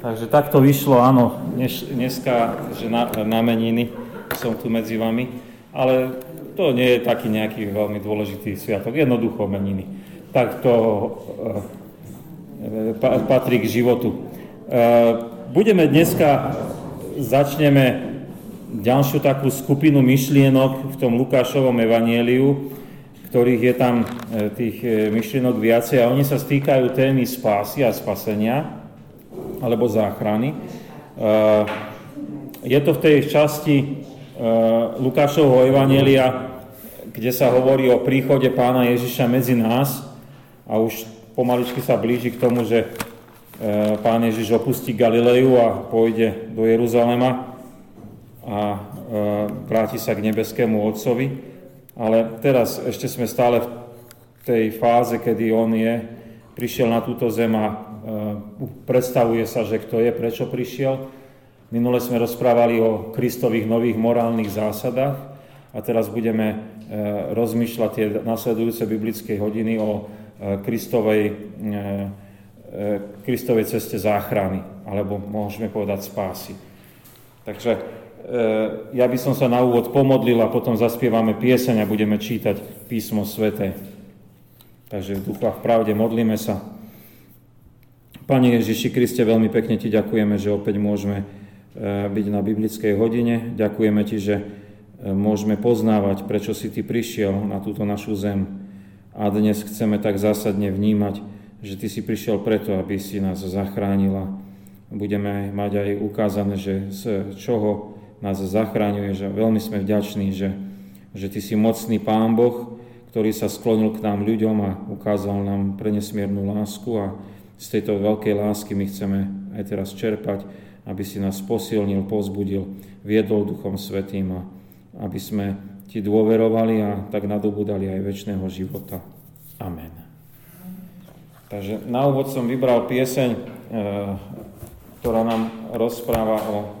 Takže takto vyšlo, áno, dnes, dneska, že na, na meniny som tu medzi vami, ale to nie je taký nejaký veľmi dôležitý sviatok, jednoducho meniny. Tak to e, patrí k životu. E, budeme dneska, začneme ďalšiu takú skupinu myšlienok v tom Lukášovom evanieliu, ktorých je tam e, tých myšlienok viacej a oni sa stýkajú témy spásy a spasenia alebo záchrany. E, je to v tej časti Lukášovho Evanielia, kde sa hovorí o príchode pána Ježiša medzi nás a už pomaličky sa blíži k tomu, že pán Ježiš opustí Galileju a pôjde do Jeruzalema a vráti sa k nebeskému Otcovi. Ale teraz ešte sme stále v tej fáze, kedy on je, prišiel na túto zem a predstavuje sa, že kto je, prečo prišiel. Minule sme rozprávali o Kristových nových morálnych zásadách a teraz budeme e, rozmýšľať tie nasledujúce biblické hodiny o e, Kristovej, e, e, Kristovej ceste záchrany, alebo môžeme povedať spásy. Takže E, ja by som sa na úvod pomodlil a potom zaspievame pieseň a budeme čítať písmo svete. Takže v duchu a v pravde modlíme sa. Pane Ježiši Kriste, veľmi pekne Ti ďakujeme, že opäť môžeme e, byť na biblickej hodine. Ďakujeme Ti, že e, môžeme poznávať, prečo si Ty prišiel na túto našu zem. A dnes chceme tak zásadne vnímať, že Ty si prišiel preto, aby si nás zachránila. Budeme mať aj ukázané, že z čoho nás zachráňuje, že veľmi sme vďační, že, že Ty si mocný Pán Boh, ktorý sa sklonil k nám ľuďom a ukázal nám prenesmiernu lásku a z tejto veľkej lásky my chceme aj teraz čerpať, aby si nás posilnil, pozbudil, viedol Duchom Svetým a aby sme Ti dôverovali a tak nadobudali aj väčšného života. Amen. Takže na úvod som vybral pieseň, eh, ktorá nám rozpráva o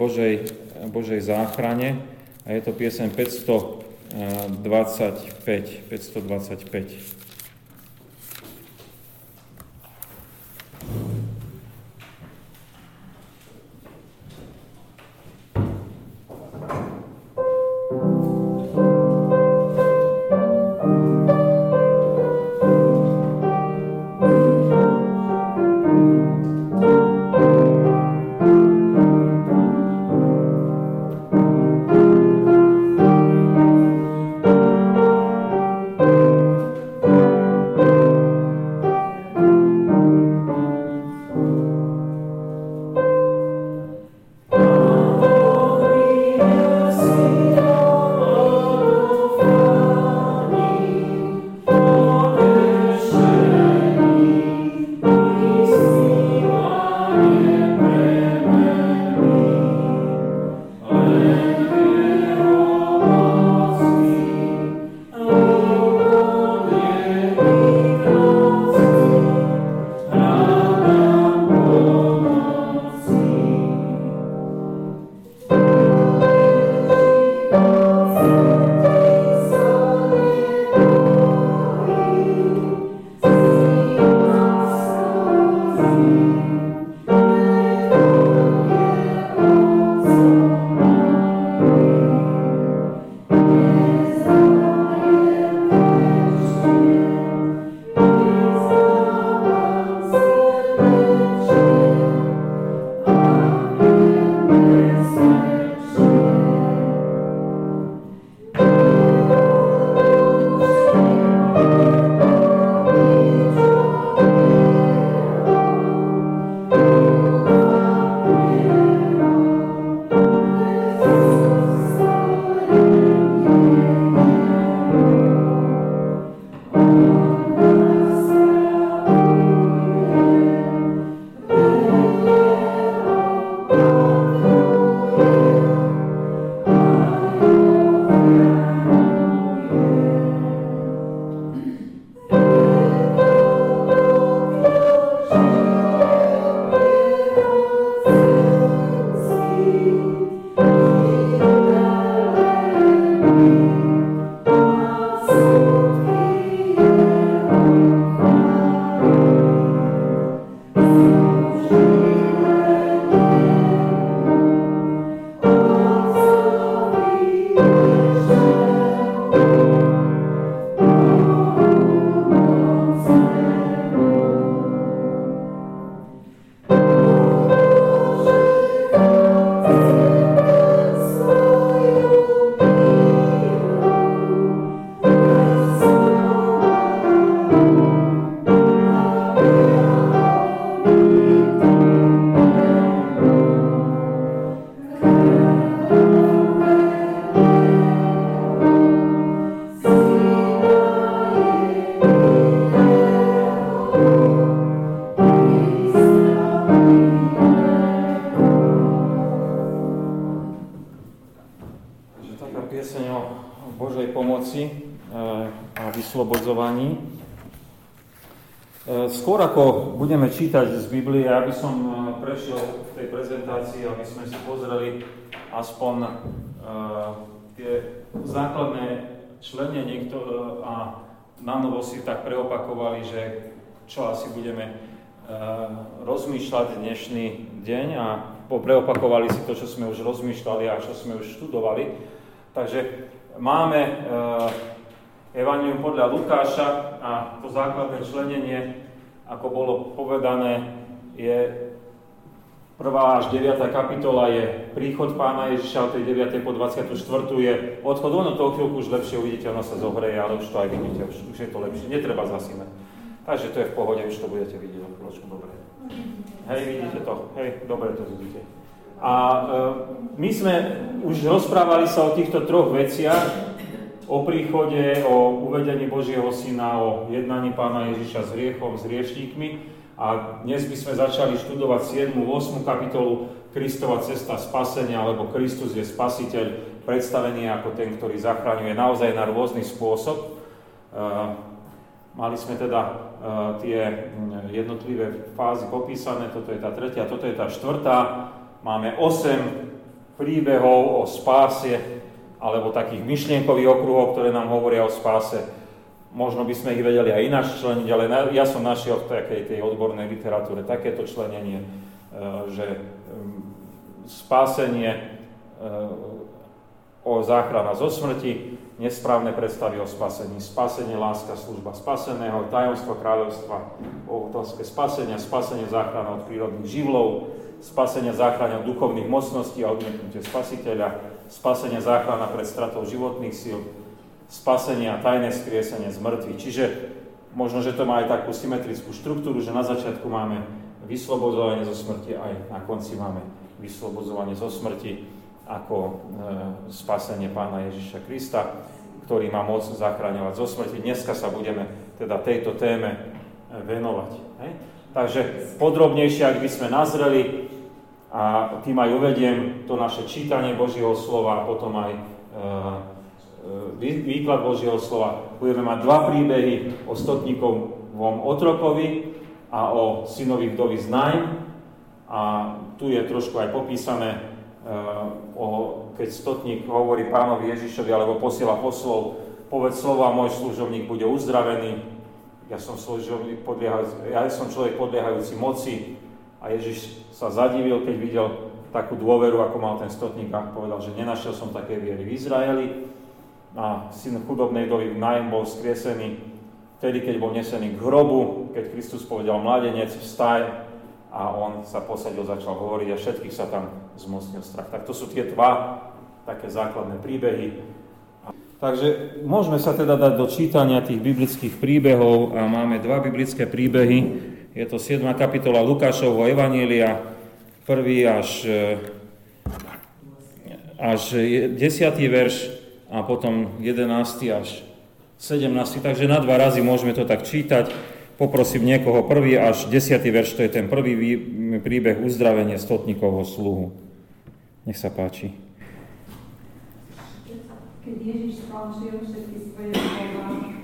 Božej, Božej záchrane a je to piesem 525. 525. čítať z Biblie, ja by som e, prešiel v tej prezentácii, aby sme si pozreli aspoň uh, tie základné členenie a na novo si tak preopakovali, že čo asi budeme uh, rozmýšľať dnešný deň a preopakovali si to, čo sme už rozmýšľali a čo sme už študovali. Takže máme uh, Evangelium podľa Lukáša a to základné členenie, ako bolo povedané, je 1. až 9. kapitola je príchod pána Ježiša od tej 9. po 24. je odchod. Ono to chvíľku už lepšie uvidíte, ono sa zohreje, ale už to aj vidíte, už, už je to lepšie. Netreba zasínať. Takže to je v pohode, už to budete vidieť o chvíľočku, dobre. Hej, vidíte to? Hej, dobre to vidíte. A e, my sme už rozprávali sa o týchto troch veciach, o príchode, o uvedení Božieho Syna, o jednaní Pána Ježiša s hriechom, s hriešníkmi. A dnes by sme začali študovať 7. 8. kapitolu Kristova cesta spasenia, alebo Kristus je spasiteľ, predstavený ako ten, ktorý zachraňuje naozaj na rôzny spôsob. Mali sme teda tie jednotlivé fázy popísané, toto je tá tretia, toto je tá štvrtá. Máme 8 príbehov o spáse, alebo takých myšlienkových okruhov, ktoré nám hovoria o spáse. Možno by sme ich vedeli aj ináč členiť, ale ja som našiel v takej tej odbornej literatúre takéto členenie, e, že spásenie e, o záchrana zo smrti, nesprávne predstavy o spasení, spasenie, láska, služba spaseného, tajomstvo kráľovstva, o otázke spasenia, spasenie záchrana od prírodných živlov, spasenia záchrana od duchovných mocností a odmietnutie spasiteľa, spasenia záchrana pred stratou životných síl, spasenia a tajné skriesenie z mŕtvych. Čiže možno, že to má aj takú symetrickú štruktúru, že na začiatku máme vyslobodzovanie zo smrti, aj na konci máme vyslobodzovanie zo smrti ako e, spasenie pána Ježiša Krista, ktorý má moc zachraňovať zo smrti. Dneska sa budeme teda tejto téme e, venovať. Hej? Takže podrobnejšie, ak by sme nazreli a tým aj uvediem to naše čítanie Božieho slova a potom aj e, e, výklad Božieho slova. Budeme mať dva príbehy o stotníkovom otrokovi a o synovi vdovy z Najm. A tu je trošku aj popísané, e, o, keď stotník hovorí pánovi Ježišovi alebo posiela poslov, povedz slova, môj služovník bude uzdravený. Ja som, služovník, ja som človek podliehajúci moci a Ježiš sa zadivil, keď videl takú dôveru, ako mal ten stotník a povedal, že nenašiel som také viery v Izraeli. A syn chudobnej dovy nájom bol skriesený vtedy, keď bol nesený k hrobu, keď Kristus povedal, mladenec, vstaj, a on sa posadil, začal hovoriť a všetkých sa tam zmocnil strach. Tak to sú tie dva také základné príbehy. Takže môžeme sa teda dať do čítania tých biblických príbehov a máme dva biblické príbehy, je to 7. kapitola Lukášovho Evanielia, 1. až, eh, až 10. verš a potom 11. až 17. Takže na dva razy môžeme to tak čítať. Poprosím niekoho prvý až 10. verš, to je ten prvý príbeh uzdravenie stotníkovho sluhu. Nech sa páči. Keď Ježiš skončil všetky svoje slova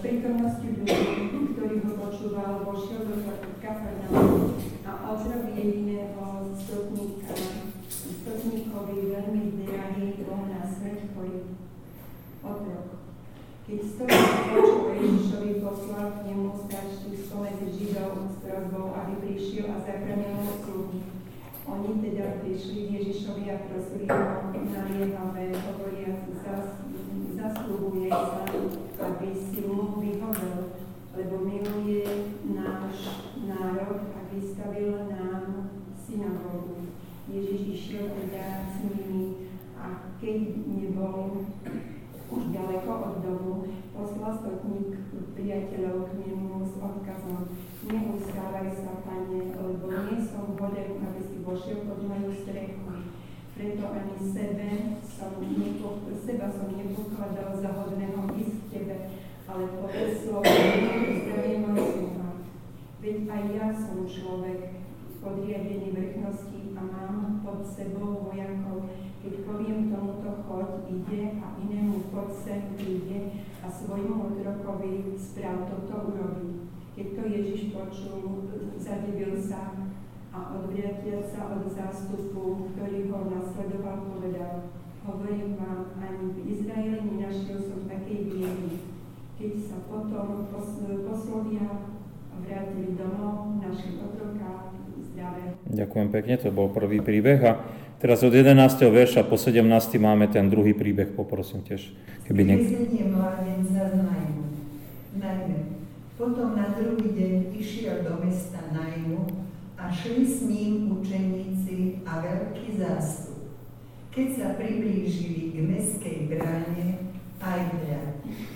prítomnosti ľudí, ktorý ho počúval, vošiel do Kafarnaum a otrok jediného stotníka, stotníkovi veľmi drahý bol na smrť chorý. Otrok. Keď stotník počul Ježišovi poslal k nemu starších spomedzi Židov s prozbou, aby prišiel a zachránil ho sluhy. Oni teda prišli k Ježišovi a prosili ho naliehavé, hovoriac, sa, aby si mu vyhovel lebo miluje náš národ a vystavil nám synagógu. Ježiš išiel teda s nimi a keď nebol už ďaleko od domu, poslal stotník priateľov k nemu s odkazom Neustávaj sa, pane, lebo nie som hoden, aby si vošiel pod moju strechu. Preto ani sebe som nepo, seba som nepokladal za hodného ísť k tebe, ale povedz slovo, zdravím môj sluha. Veď aj ja som človek podriadený vrchnosti a mám pod sebou vojakov. keď poviem tomuto choď, ide a inému choď sem príde a svojmu otrokovi správ toto urobí. Keď to Ježiš počul, zadivil sa a odvratil sa od zástupu, ktorý ho nasledoval, povedal, hovorím vám, ani v Izraeli nenašiel som takej viery. Keď sa potom poslovia a vrátili domov, našli otroka zdravé. Ďakujem pekne, to bol prvý príbeh a Teraz od 11. verša po 17. máme ten druhý príbeh, poprosím tiež. Keby niek- mládenca z Najmu. Najmä. Potom na druhý deň išiel do mesta Najmu a šli s ním učeníci a veľký zástup. Keď sa priblížili k meskej bráne, aj hľa,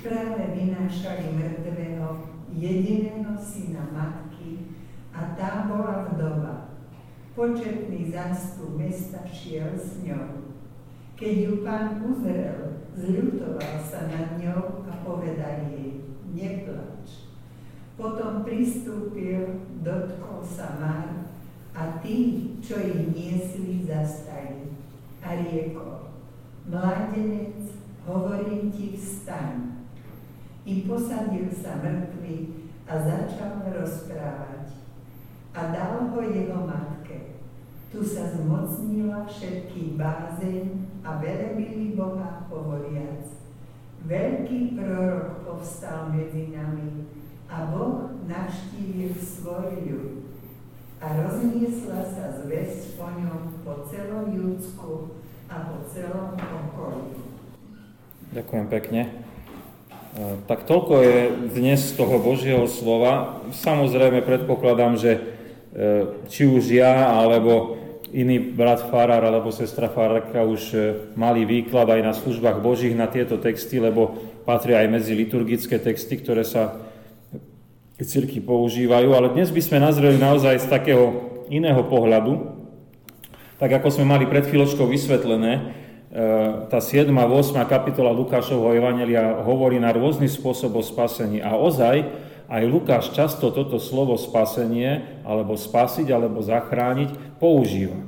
práve vynášali mŕtvého jediného syna matky a tá bola vdova Početný zástup mesta šiel s ňou. Keď ju pán uzrel, zľutoval sa nad ňou a povedal jej, neplač. Potom pristúpil, dotkol sa Mar a tí, čo ich niesli, zastali. A riekol, mládenec, hovorím ti, vstaň. I posadil sa mŕtvy a začal rozprávať. A dal ho jeho matka tu sa zmocnila všetkých bázeň a velebili Boha hovoriac. Veľký prorok povstal medzi nami a Boh navštívil svoj ľud. A rozniesla sa zväzť po ňom po celom Júdsku a po celom okolí. Ďakujem pekne. E, tak toľko je dnes z toho Božieho slova. Samozrejme predpokladám, že e, či už ja, alebo iný brat farár alebo sestra farárka už e, mali výklad aj na službách Božích na tieto texty, lebo patria aj medzi liturgické texty, ktoré sa v cirkvi používajú. Ale dnes by sme nazreli naozaj z takého iného pohľadu, tak ako sme mali pred chvíľočkou vysvetlené, e, tá 7. a 8. kapitola Lukášovho Evangelia hovorí na rôzny spôsob o spasení. A ozaj, aj Lukáš často toto slovo spasenie, alebo spasiť, alebo zachrániť používa. E,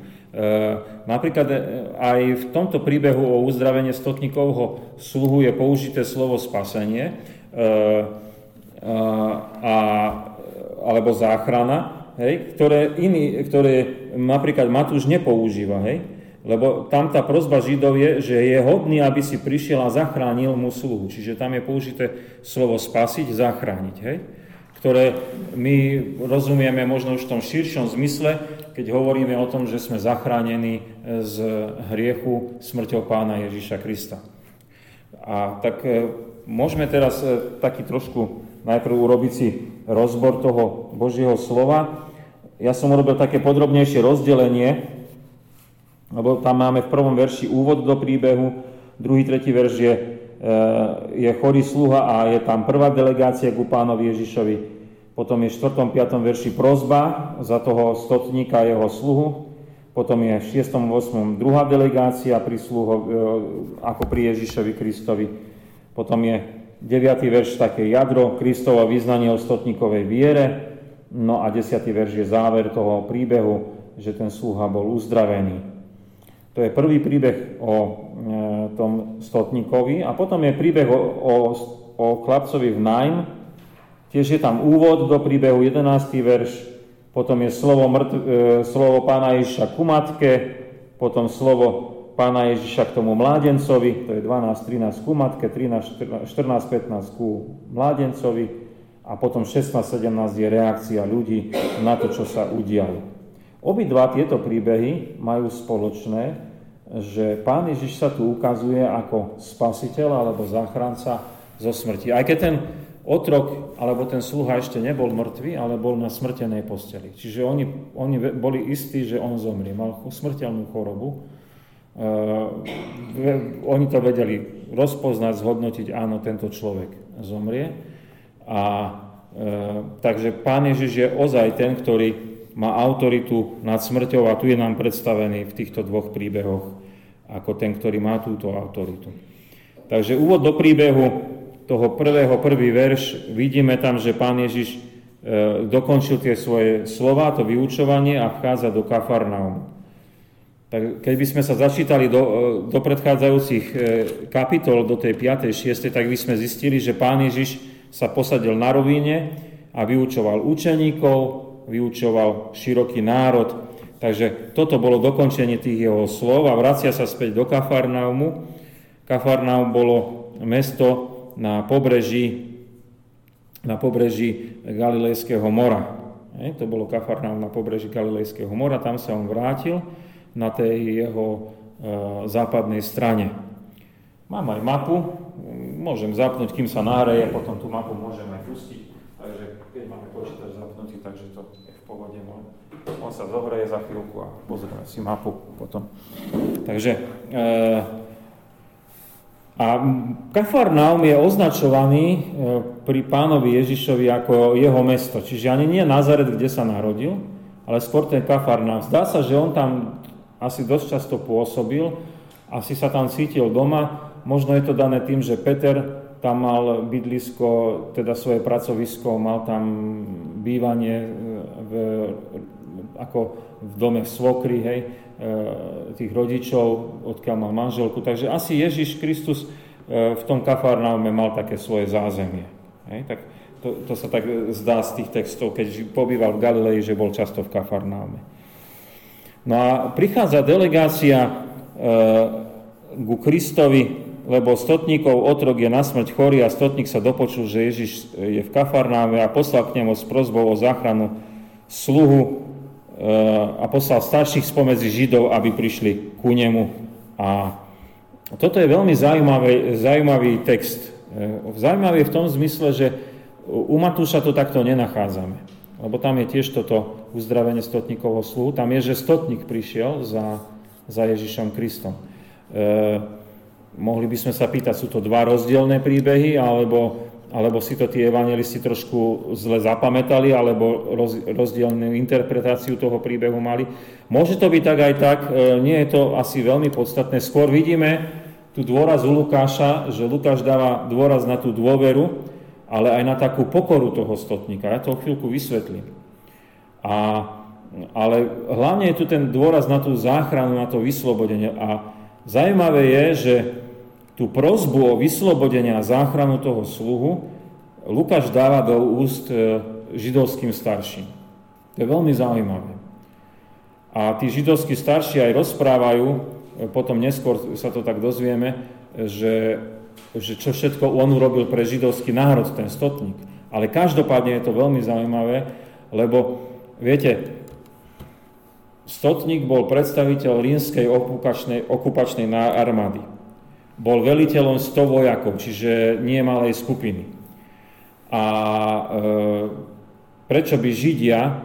napríklad e, aj v tomto príbehu o uzdravenie stotníkovho sluhu je použité slovo spasenie a, alebo záchrana, hej, ktoré, iný, ktoré napríklad Matúš nepoužíva. Hej. Lebo tam tá prozba Židov je, že je hodný, aby si prišiel a zachránil mu sluhu. Čiže tam je použité slovo spasiť, zachrániť, hej? ktoré my rozumieme možno už v tom širšom zmysle, keď hovoríme o tom, že sme zachránení z hriechu smrťou pána Ježíša Krista. A tak e, môžeme teraz e, taký trošku najprv urobiť si rozbor toho Božieho slova. Ja som urobil také podrobnejšie rozdelenie lebo tam máme v prvom verši úvod do príbehu, druhý, tretí verš je, e, je chorý sluha a je tam prvá delegácia ku pánovi Ježišovi. Potom je v 4. 5. verši prozba za toho stotníka jeho sluhu. Potom je v 6. 8. druhá delegácia pri sluho, e, ako pri Ježišovi Kristovi. Potom je 9. verš také jadro Kristovo vyznanie o stotníkovej viere. No a 10. verš je záver toho príbehu, že ten sluha bol uzdravený. To je prvý príbeh o e, tom stotníkovi. A potom je príbeh o, o, o chlapcovi v Najm. Tiež je tam úvod do príbehu, 11. verš. Potom je slovo, mŕtv, e, slovo pána Ježiša ku matke. Potom slovo pána Ježiša k tomu mládencovi. To je 12, 13 ku matke, 13, 14, 15 ku mládencovi. A potom 16, 17 je reakcia ľudí na to, čo sa udialo. Obidva tieto príbehy majú spoločné, že Pán Ježiš sa tu ukazuje ako spasiteľ alebo záchranca zo smrti. Aj keď ten otrok alebo ten sluha ešte nebol mŕtvý, ale bol na smrtenej posteli. Čiže oni, oni boli istí, že on zomrie. Mal smrteľnú chorobu. Uh, oni to vedeli rozpoznať, zhodnotiť, áno, tento človek zomrie. A uh, takže Pán Ježiš je ozaj ten, ktorý má autoritu nad smrťou a tu je nám predstavený v týchto dvoch príbehoch ako ten, ktorý má túto autoritu. Takže úvod do príbehu toho prvého, prvý verš, vidíme tam, že pán Ježiš e, dokončil tie svoje slova, to vyučovanie a vchádza do Kafarnaum. Tak keď by sme sa začítali do, do predchádzajúcich kapitol, do tej 5. 6. tak by sme zistili, že Pán Ježiš sa posadil na rovíne a vyučoval učeníkov, vyučoval široký národ. Takže toto bolo dokončenie tých jeho slov a vracia sa späť do Kafarnaumu. Kafarnaum bolo mesto na pobreží, na pobreží Galilejského mora. E, to bolo Kafarnaum na pobreží Galilejského mora, tam sa on vrátil na tej jeho e, západnej strane. Mám aj mapu, môžem zapnúť, kým sa nahreje, potom tú mapu môžem aj pustiť. Takže keď máme počítač zapnutý, takže to je v pohode. On sa zohreje za chvíľku a pozrieme si mapu potom. Takže e, a Kafarnaum je označovaný e, pri pánovi Ježišovi ako jeho mesto. Čiže ani nie Nazaret, kde sa narodil, ale skôr ten Kafarnaum. Zdá sa, že on tam asi dosť často pôsobil, asi sa tam cítil doma, Možno je to dané tým, že Peter tam mal bydlisko, teda svoje pracovisko, mal tam bývanie e, v, ako v dome svokry, hej, e, tých rodičov, odkiaľ mal manželku. Takže asi Ježiš Kristus e, v tom Kafarnaume mal také svoje zázemie. Hej, tak to, to sa tak zdá z tých textov, keď pobýval v Galilei, že bol často v Kafarnaume. No a prichádza delegácia e, ku Kristovi, lebo stotníkov otrok je na smrť chorý a stotník sa dopočul, že Ježiš je v Kafarnáme a poslal k nemu s prozbou o záchranu sluhu e, a poslal starších spomedzi Židov, aby prišli ku nemu. A toto je veľmi zaujímavý, zaujímavý text. E, zaujímavý v tom zmysle, že u Matúša to takto nenachádzame. Lebo tam je tiež toto uzdravenie stotníkovho sluhu. Tam je, že stotník prišiel za, za Ježišom Kristom. E, Mohli by sme sa pýtať, sú to dva rozdielne príbehy, alebo, alebo si to tí evangelisti trošku zle zapamätali, alebo roz, rozdielnú interpretáciu toho príbehu mali. Môže to byť tak aj tak, e, nie je to asi veľmi podstatné. Skôr vidíme tu dôraz u Lukáša, že Lukáš dáva dôraz na tú dôveru, ale aj na takú pokoru toho stotníka. Ja to chvíľku vysvetlím. A, ale hlavne je tu ten dôraz na tú záchranu, na to vyslobodenie. A zaujímavé je, že tú prozbu o vyslobodenie a záchranu toho sluhu Lukáš dáva do úst e, židovským starším. To je veľmi zaujímavé. A tí židovskí starší aj rozprávajú, e, potom neskôr sa to tak dozvieme, že, že čo všetko on urobil pre židovský národ, ten stotník. Ale každopádne je to veľmi zaujímavé, lebo viete, stotník bol predstaviteľ rímskej okupačnej, okupačnej armády bol veliteľom 100 vojakov, čiže nie malej skupiny. A e, prečo by Židia,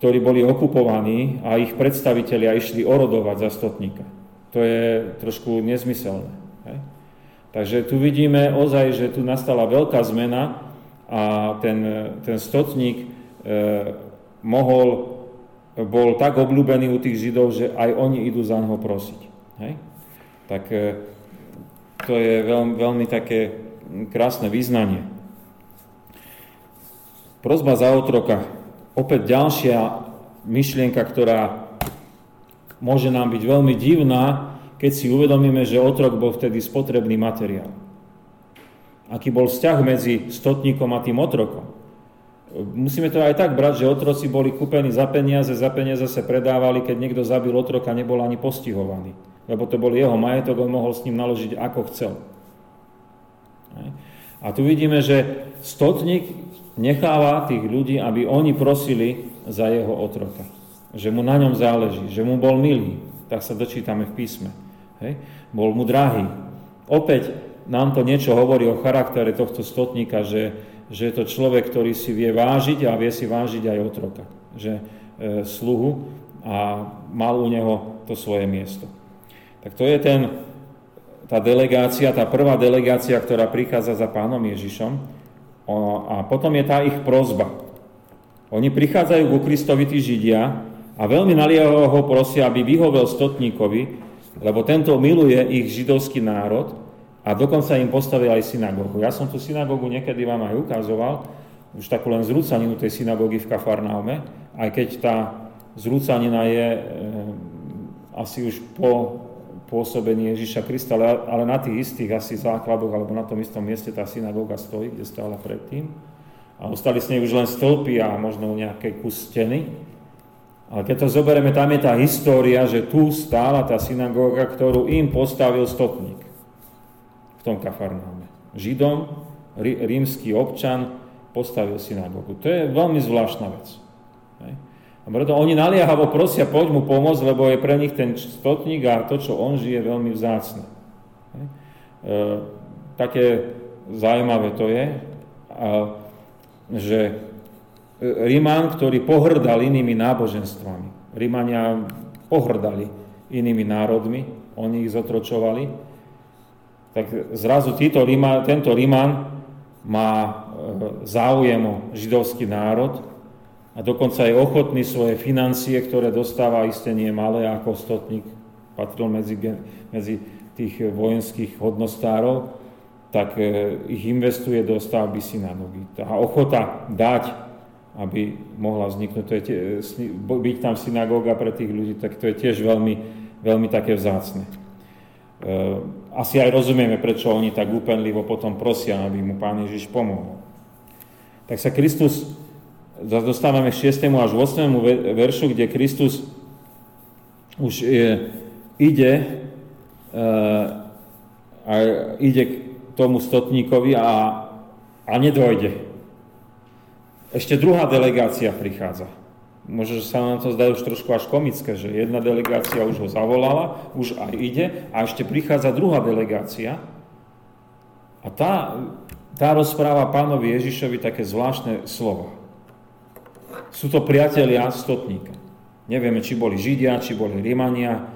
ktorí boli okupovaní a ich predstavitelia išli orodovať za stotníka? To je trošku nezmyselné. Hej? Takže tu vidíme ozaj, že tu nastala veľká zmena a ten, ten stotník e, mohol, bol tak obľúbený u tých Židov, že aj oni idú za neho prosiť. Hej? Tak e, to je veľmi, veľmi také krásne význanie. Prozba za otroka. Opäť ďalšia myšlienka, ktorá môže nám byť veľmi divná, keď si uvedomíme, že otrok bol vtedy spotrebný materiál. Aký bol vzťah medzi stotníkom a tým otrokom. Musíme to aj tak brať, že otroci boli kúpení za peniaze, za peniaze sa predávali, keď niekto zabil otroka, nebol ani postihovaný lebo to bol jeho majetok, on mohol s ním naložiť ako chcel. A tu vidíme, že stotník necháva tých ľudí, aby oni prosili za jeho otroka. Že mu na ňom záleží, že mu bol milý. Tak sa dočítame v písme. Hej? Bol mu drahý. Opäť nám to niečo hovorí o charaktere tohto stotníka, že, že je to človek, ktorý si vie vážiť a vie si vážiť aj otroka. Že e, sluhu a mal u neho to svoje miesto. Tak to je ten, tá delegácia, tá prvá delegácia, ktorá prichádza za pánom Ježišom. A potom je tá ich prozba. Oni prichádzajú ku Kristovi tí Židia a veľmi naliehavo ho prosia, aby vyhovel stotníkovi, lebo tento miluje ich židovský národ a dokonca im postavil aj synagógu. Ja som tú synagógu niekedy vám aj ukazoval, už takú len zrúcaninu tej synagógy v Kafarnaume, aj keď tá zrúcanina je asi už po pôsobení Ježiša Krista, ale, ale na tých istých asi základoch alebo na tom istom mieste tá synagóga stojí, kde stála predtým. A ostali s nej už len stĺpy a možno nejaké kus steny. Ale keď to zoberieme, tam je tá história, že tu stála tá synagóga, ktorú im postavil stotník tom Kafarnáme. Židom, rí, rímsky občan postavil synagógu. To je veľmi zvláštna vec. Hej. A preto oni naliehavo prosia, poď mu pomôcť, lebo je pre nich ten stotník a to, čo on žije, veľmi vzácne. E, také zaujímavé to je, že Ríman, ktorý pohrdal inými náboženstvami, Rímania pohrdali inými národmi, oni ich zotročovali, tak zrazu títo tento Ríman má e, záujem o židovský národ a dokonca je ochotný svoje financie, ktoré dostáva isté nie malé ako stotník, patril medzi, medzi tých vojenských hodnostárov, tak e, ich investuje do stavby synagógy. Tá ochota dať, aby mohla vzniknúť, to je tie, byť tam synagóga pre tých ľudí, tak to je tiež veľmi, veľmi také vzácne. Asi aj rozumieme, prečo oni tak úpenlivo potom prosia, aby mu Pán Ježiš pomohol. Tak sa Kristus dostávame 6. až 8. veršu, kde Kristus už je, ide e, a ide k tomu stotníkovi a, a nedojde. Ešte druhá delegácia prichádza. Možno, že sa nám to zdá už trošku až komické, že jedna delegácia už ho zavolala, už aj ide a ešte prichádza druhá delegácia a tá, tá rozpráva pánovi Ježišovi také zvláštne slova. Sú to priatelia stotníka. Nevieme, či boli Židia, či boli Rímania,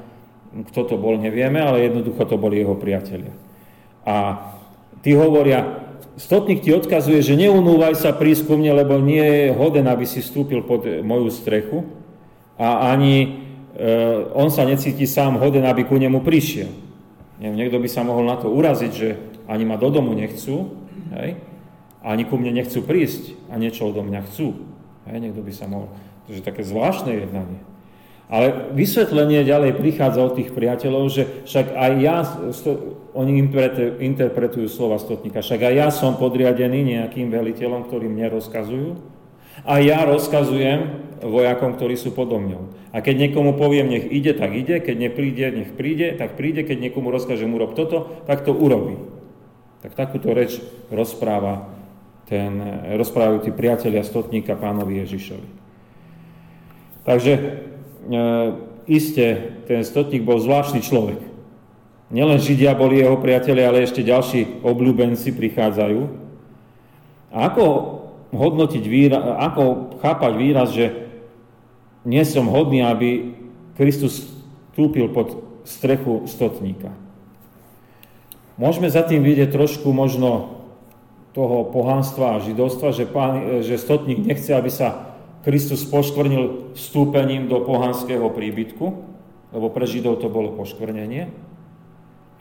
kto to bol, nevieme, ale jednoducho to boli jeho priatelia. A tí hovoria, stotník ti odkazuje, že neunúvaj sa prísť ku mne, lebo nie je hoden, aby si vstúpil pod moju strechu a ani e, on sa necíti sám hoden, aby ku nemu prišiel. Neviem, niekto by sa mohol na to uraziť, že ani ma do domu nechcú, hej, ani ku mne nechcú prísť a niečo odo mňa chcú. Hej, niekto by sa mohol... To je také zvláštne jednanie. Ale vysvetlenie ďalej prichádza od tých priateľov, že však aj ja, oni interpretujú slova stotníka, však aj ja som podriadený nejakým veliteľom, ktorí mne rozkazujú. A ja rozkazujem vojakom, ktorí sú podo mňou. A keď niekomu poviem, nech ide, tak ide, keď nepríde, nech príde, tak príde, keď niekomu rozkážem, urob toto, tak to urobí. Tak takúto reč rozpráva ten, rozprávajú tí priatelia stotníka pánovi Ježišovi. Takže iste ten stotník bol zvláštny človek. Nielen Židia boli jeho priatelia, ale ešte ďalší obľúbenci prichádzajú. A ako hodnotiť výraz, ako chápať výraz, že nie som hodný, aby Kristus vstúpil pod strechu stotníka. Môžeme za tým vidieť trošku možno toho pohanstva a židovstva, že, pán, že stotník nechce, aby sa Kristus poškvrnil vstúpením do pohanského príbytku, lebo pre Židov to bolo poškvrnenie.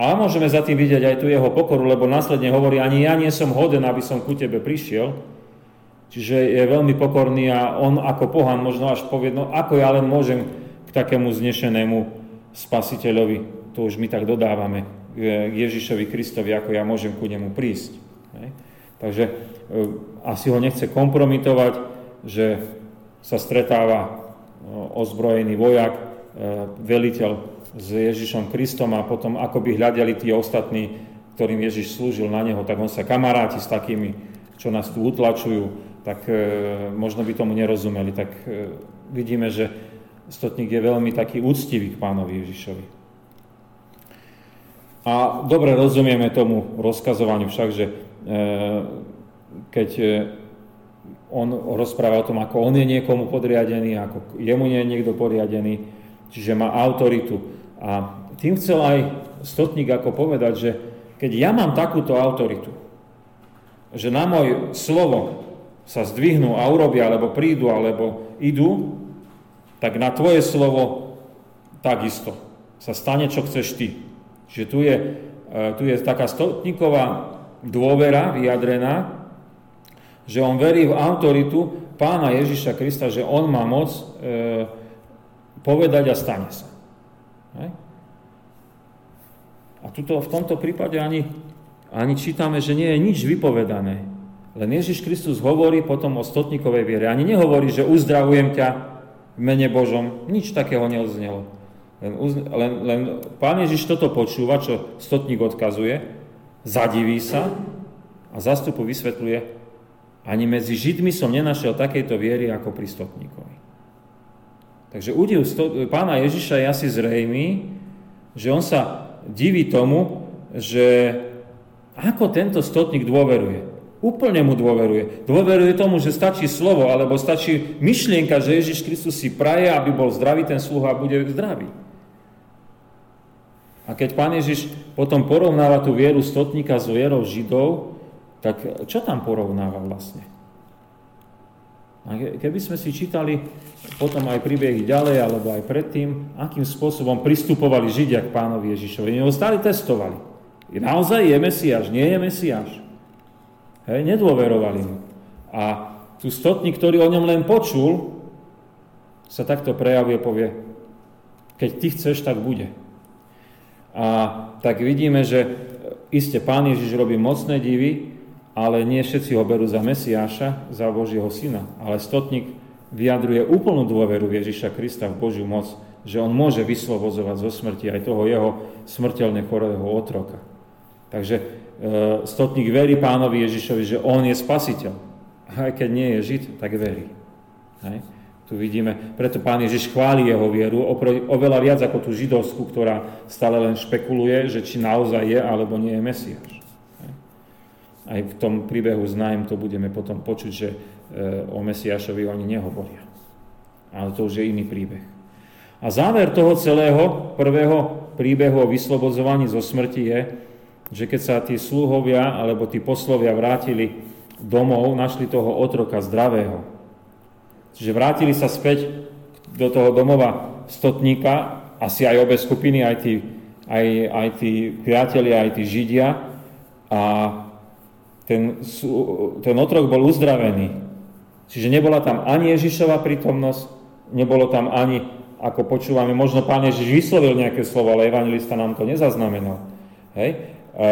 A môžeme za tým vidieť aj tu jeho pokoru, lebo následne hovorí, ani ja nie som hoden, aby som ku tebe prišiel. Čiže je veľmi pokorný a on ako pohan možno až povie, no ako ja len môžem k takému znešenému spasiteľovi, to už my tak dodávame, k Ježišovi Kristovi, ako ja môžem ku nemu prísť. Takže e, asi ho nechce kompromitovať, že sa stretáva e, ozbrojený vojak, e, veliteľ s Ježišom Kristom a potom ako by hľadali tí ostatní, ktorým Ježiš slúžil na neho, tak on sa kamaráti s takými, čo nás tu utlačujú, tak možno by tomu nerozumeli. Tak vidíme, že stotník je veľmi taký úctivý k pánovi Ježišovi. A dobre rozumieme tomu rozkazovaniu však, že keď on rozpráva o tom, ako on je niekomu podriadený, ako jemu nie je niekto podriadený, čiže má autoritu. A tým chcel aj Stotník ako povedať, že keď ja mám takúto autoritu, že na môj slovo sa zdvihnú a urobia, alebo prídu, alebo idú, tak na tvoje slovo takisto sa stane, čo chceš ty. Čiže tu je, eh, tu je taká stotníková dôvera vyjadrená, že on verí v autoritu pána Ježiša Krista, že on má moc e, povedať a stane sa. Hej? A tuto, v tomto prípade ani, ani čítame, že nie je nič vypovedané. Len Ježiš Kristus hovorí potom o stotníkovej viere. Ani nehovorí, že uzdravujem ťa v mene Božom. Nič takého neodznelo. Len, len, len pán Ježiš toto počúva, čo stotník odkazuje, zadiví sa a zastupu vysvetľuje, ani medzi Židmi som nenašiel takejto viery ako pri stotníkovi. Takže údiv pána Ježiša je asi zrejmý, že on sa diví tomu, že ako tento stotník dôveruje. Úplne mu dôveruje. Dôveruje tomu, že stačí slovo, alebo stačí myšlienka, že Ježiš Kristus si praje, aby bol zdravý ten sluha a bude zdravý. A keď pán Ježiš potom porovnáva tú vieru stotníka s vierou Židov, tak čo tam porovnáva vlastne? A keby sme si čítali potom aj príbehy ďalej, alebo aj predtým, akým spôsobom pristupovali Židia k pánovi Ježišovi. Oni ho stále testovali. Naozaj je Mesiáš, nie je Mesiáš. Hej, nedôverovali mu. A tu stotník, ktorý o ňom len počul, sa takto prejavuje, povie, keď ty chceš, tak bude. A tak vidíme, že iste pán Ježiš robí mocné divy, ale nie všetci ho berú za Mesiáša, za Božieho syna. Ale stotník vyjadruje úplnú dôveru Ježiša Krista v Božiu moc, že on môže vyslobozovať zo smrti aj toho jeho smrteľne chorého otroka. Takže e, stotník verí pánovi Ježišovi, že on je spasiteľ. Aj keď nie je žid, tak verí. Hej? Tu vidíme, preto pán Ježiš chváli jeho vieru oveľa viac ako tú židovskú, ktorá stále len špekuluje, že či naozaj je alebo nie je Mesiáš. Aj v tom príbehu s Naim to budeme potom počuť, že e, o Mesiašovi oni nehovoria. Ale to už je iný príbeh. A záver toho celého prvého príbehu o vyslobodzovaní zo smrti je, že keď sa tí sluhovia alebo tí poslovia vrátili domov, našli toho otroka zdravého. Čiže vrátili sa späť do toho domova stotníka, asi aj obe skupiny, aj tí, aj, aj tí priatelia, aj tí židia. A ten, ten otrok bol uzdravený. Čiže nebola tam ani Ježišova prítomnosť, nebolo tam ani, ako počúvame, možno pán Ježiš vyslovil nejaké slovo, ale evangelista nám to nezaznamenal. Hej? E,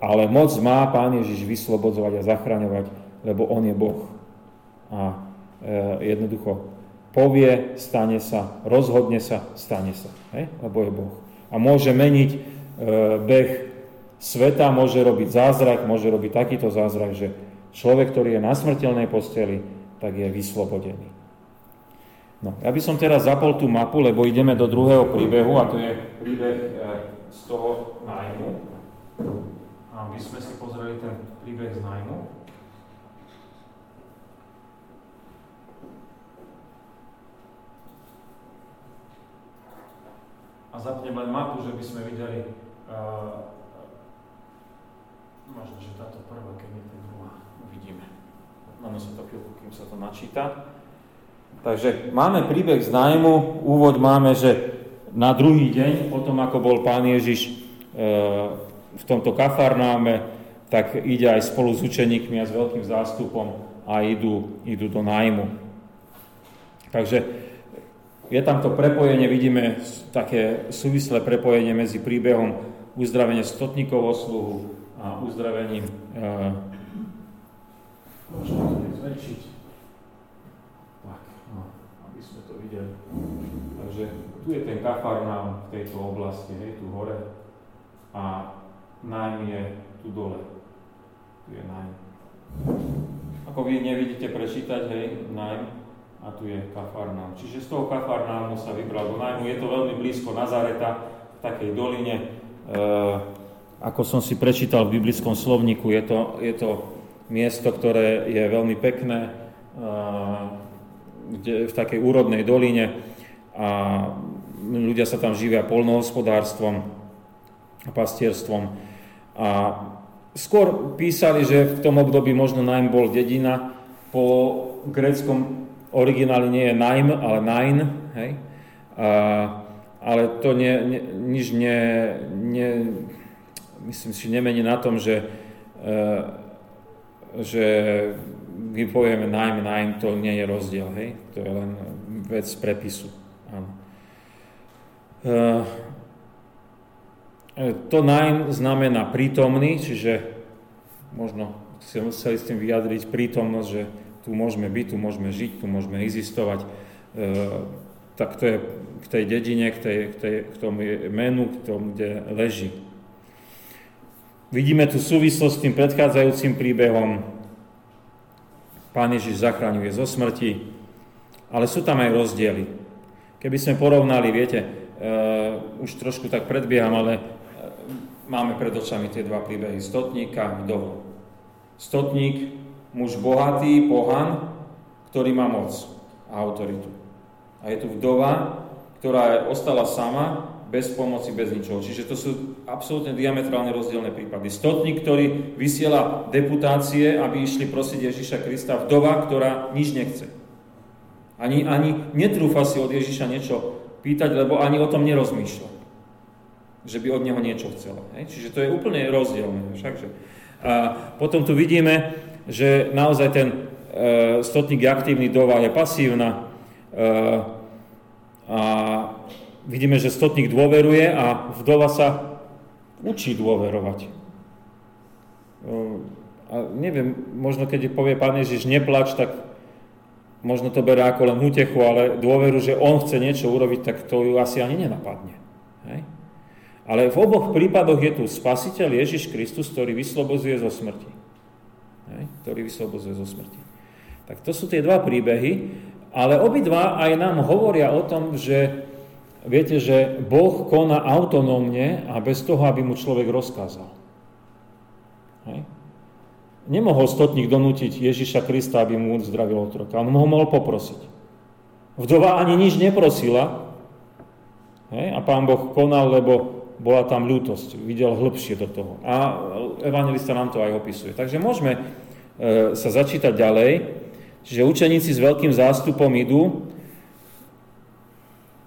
ale moc má pán Ježiš vyslobodzovať a zachraňovať, lebo on je Boh. A e, jednoducho povie, stane sa, rozhodne sa, stane sa, hej? lebo je Boh. A môže meniť e, beh sveta môže robiť zázrak, môže robiť takýto zázrak, že človek, ktorý je na smrteľnej posteli, tak je vyslobodený. No, ja by som teraz zapol tú mapu, lebo ideme do druhého príbehu a to je príbeh e, z toho nájmu. A my sme si pozreli ten príbeh z nájmu. A zapnem len mapu, že by sme videli uh, Možno, že táto prvá, keď nie tá druhá. Uvidíme. Máme sa to chvíľku, kým sa to načíta. Takže máme príbeh z nájmu. Úvod máme, že na druhý deň, potom ako bol pán Ježiš e, v tomto kafarnáme, tak ide aj spolu s učeníkmi a s veľkým zástupom a idú, idú do nájmu. Takže je tam to prepojenie, vidíme také súvislé prepojenie medzi príbehom uzdravenia stotníkov sluhu a uzdravením môžeme to zväčšiť. Tak, no, aby sme to videli. Takže tu je ten kafarnám v tejto oblasti, hej, tu hore. A nájm je tu dole. Tu je nájm. Ako vy nevidíte prečítať, hej, nájm, a tu je kafarnám. Čiže z toho kafarnámu sa vybral do nájmu. Je to veľmi blízko Nazareta, v takej doline. E, ako som si prečítal v biblickom slovníku, je to, je to miesto, ktoré je veľmi pekné, v takej úrodnej doline a ľudia sa tam živia polnohospodárstvom a pastierstvom. A skôr písali, že v tom období možno najm bol dedina, po gréckom origináli nie je najm, ale najn, hej? A, ale to nie, nie, nič nie, nie, myslím si, nemení na tom, že, e, že my povieme najmä najm, to nie je rozdiel, hej? To je len vec prepisu. Áno. to najm znamená prítomný, čiže možno si museli s tým vyjadriť prítomnosť, že tu môžeme byť, tu môžeme žiť, tu môžeme existovať. E, tak to je k tej dedine, k, tej, k, tej, k tomu menu, k tomu, kde leží. Vidíme tu súvislosť s tým predchádzajúcim príbehom. Pán Ježiš zachraňuje zo smrti, ale sú tam aj rozdiely. Keby sme porovnali, viete, uh, už trošku tak predbieham, ale uh, máme pred očami tie dva príbehy, stotníka a vdovu. Stotník, muž bohatý, pohan, ktorý má moc a autoritu. A je tu vdova, ktorá ostala sama, bez pomoci, bez ničoho. Čiže to sú absolútne diametrálne rozdielne prípady. Stotník, ktorý vysiela deputácie, aby išli prosiť Ježiša Krista, vdova, ktorá nič nechce. Ani, ani netrúfa si od Ježiša niečo pýtať, lebo ani o tom nerozmýšľa. Že by od neho niečo chcela. Hej? Čiže to je úplne rozdielne. Všakže. A potom tu vidíme, že naozaj ten e, stotník je aktívny, dova je pasívna. E, a vidíme, že stotník dôveruje a vdova sa učí dôverovať. A neviem, možno keď povie Pán Ježiš, neplač, tak možno to bere ako len útechu, ale dôveru, že on chce niečo urobiť, tak to ju asi ani nenapadne. Hej? Ale v oboch prípadoch je tu spasiteľ Ježiš Kristus, ktorý vyslobozuje zo smrti. Hej? Ktorý vyslobozuje zo smrti. Tak to sú tie dva príbehy, ale obidva aj nám hovoria o tom, že Viete, že Boh koná autonómne a bez toho, aby mu človek rozkázal. Hej. Nemohol stotník donútiť Ježiša Krista, aby mu uzdravil otroka. On ho mohol poprosiť. Vdova ani nič neprosila hej, a pán Boh konal, lebo bola tam ľútosť. Videl hĺbšie do toho. A evangelista nám to aj opisuje. Takže môžeme e, sa začítať ďalej. Čiže učeníci s veľkým zástupom idú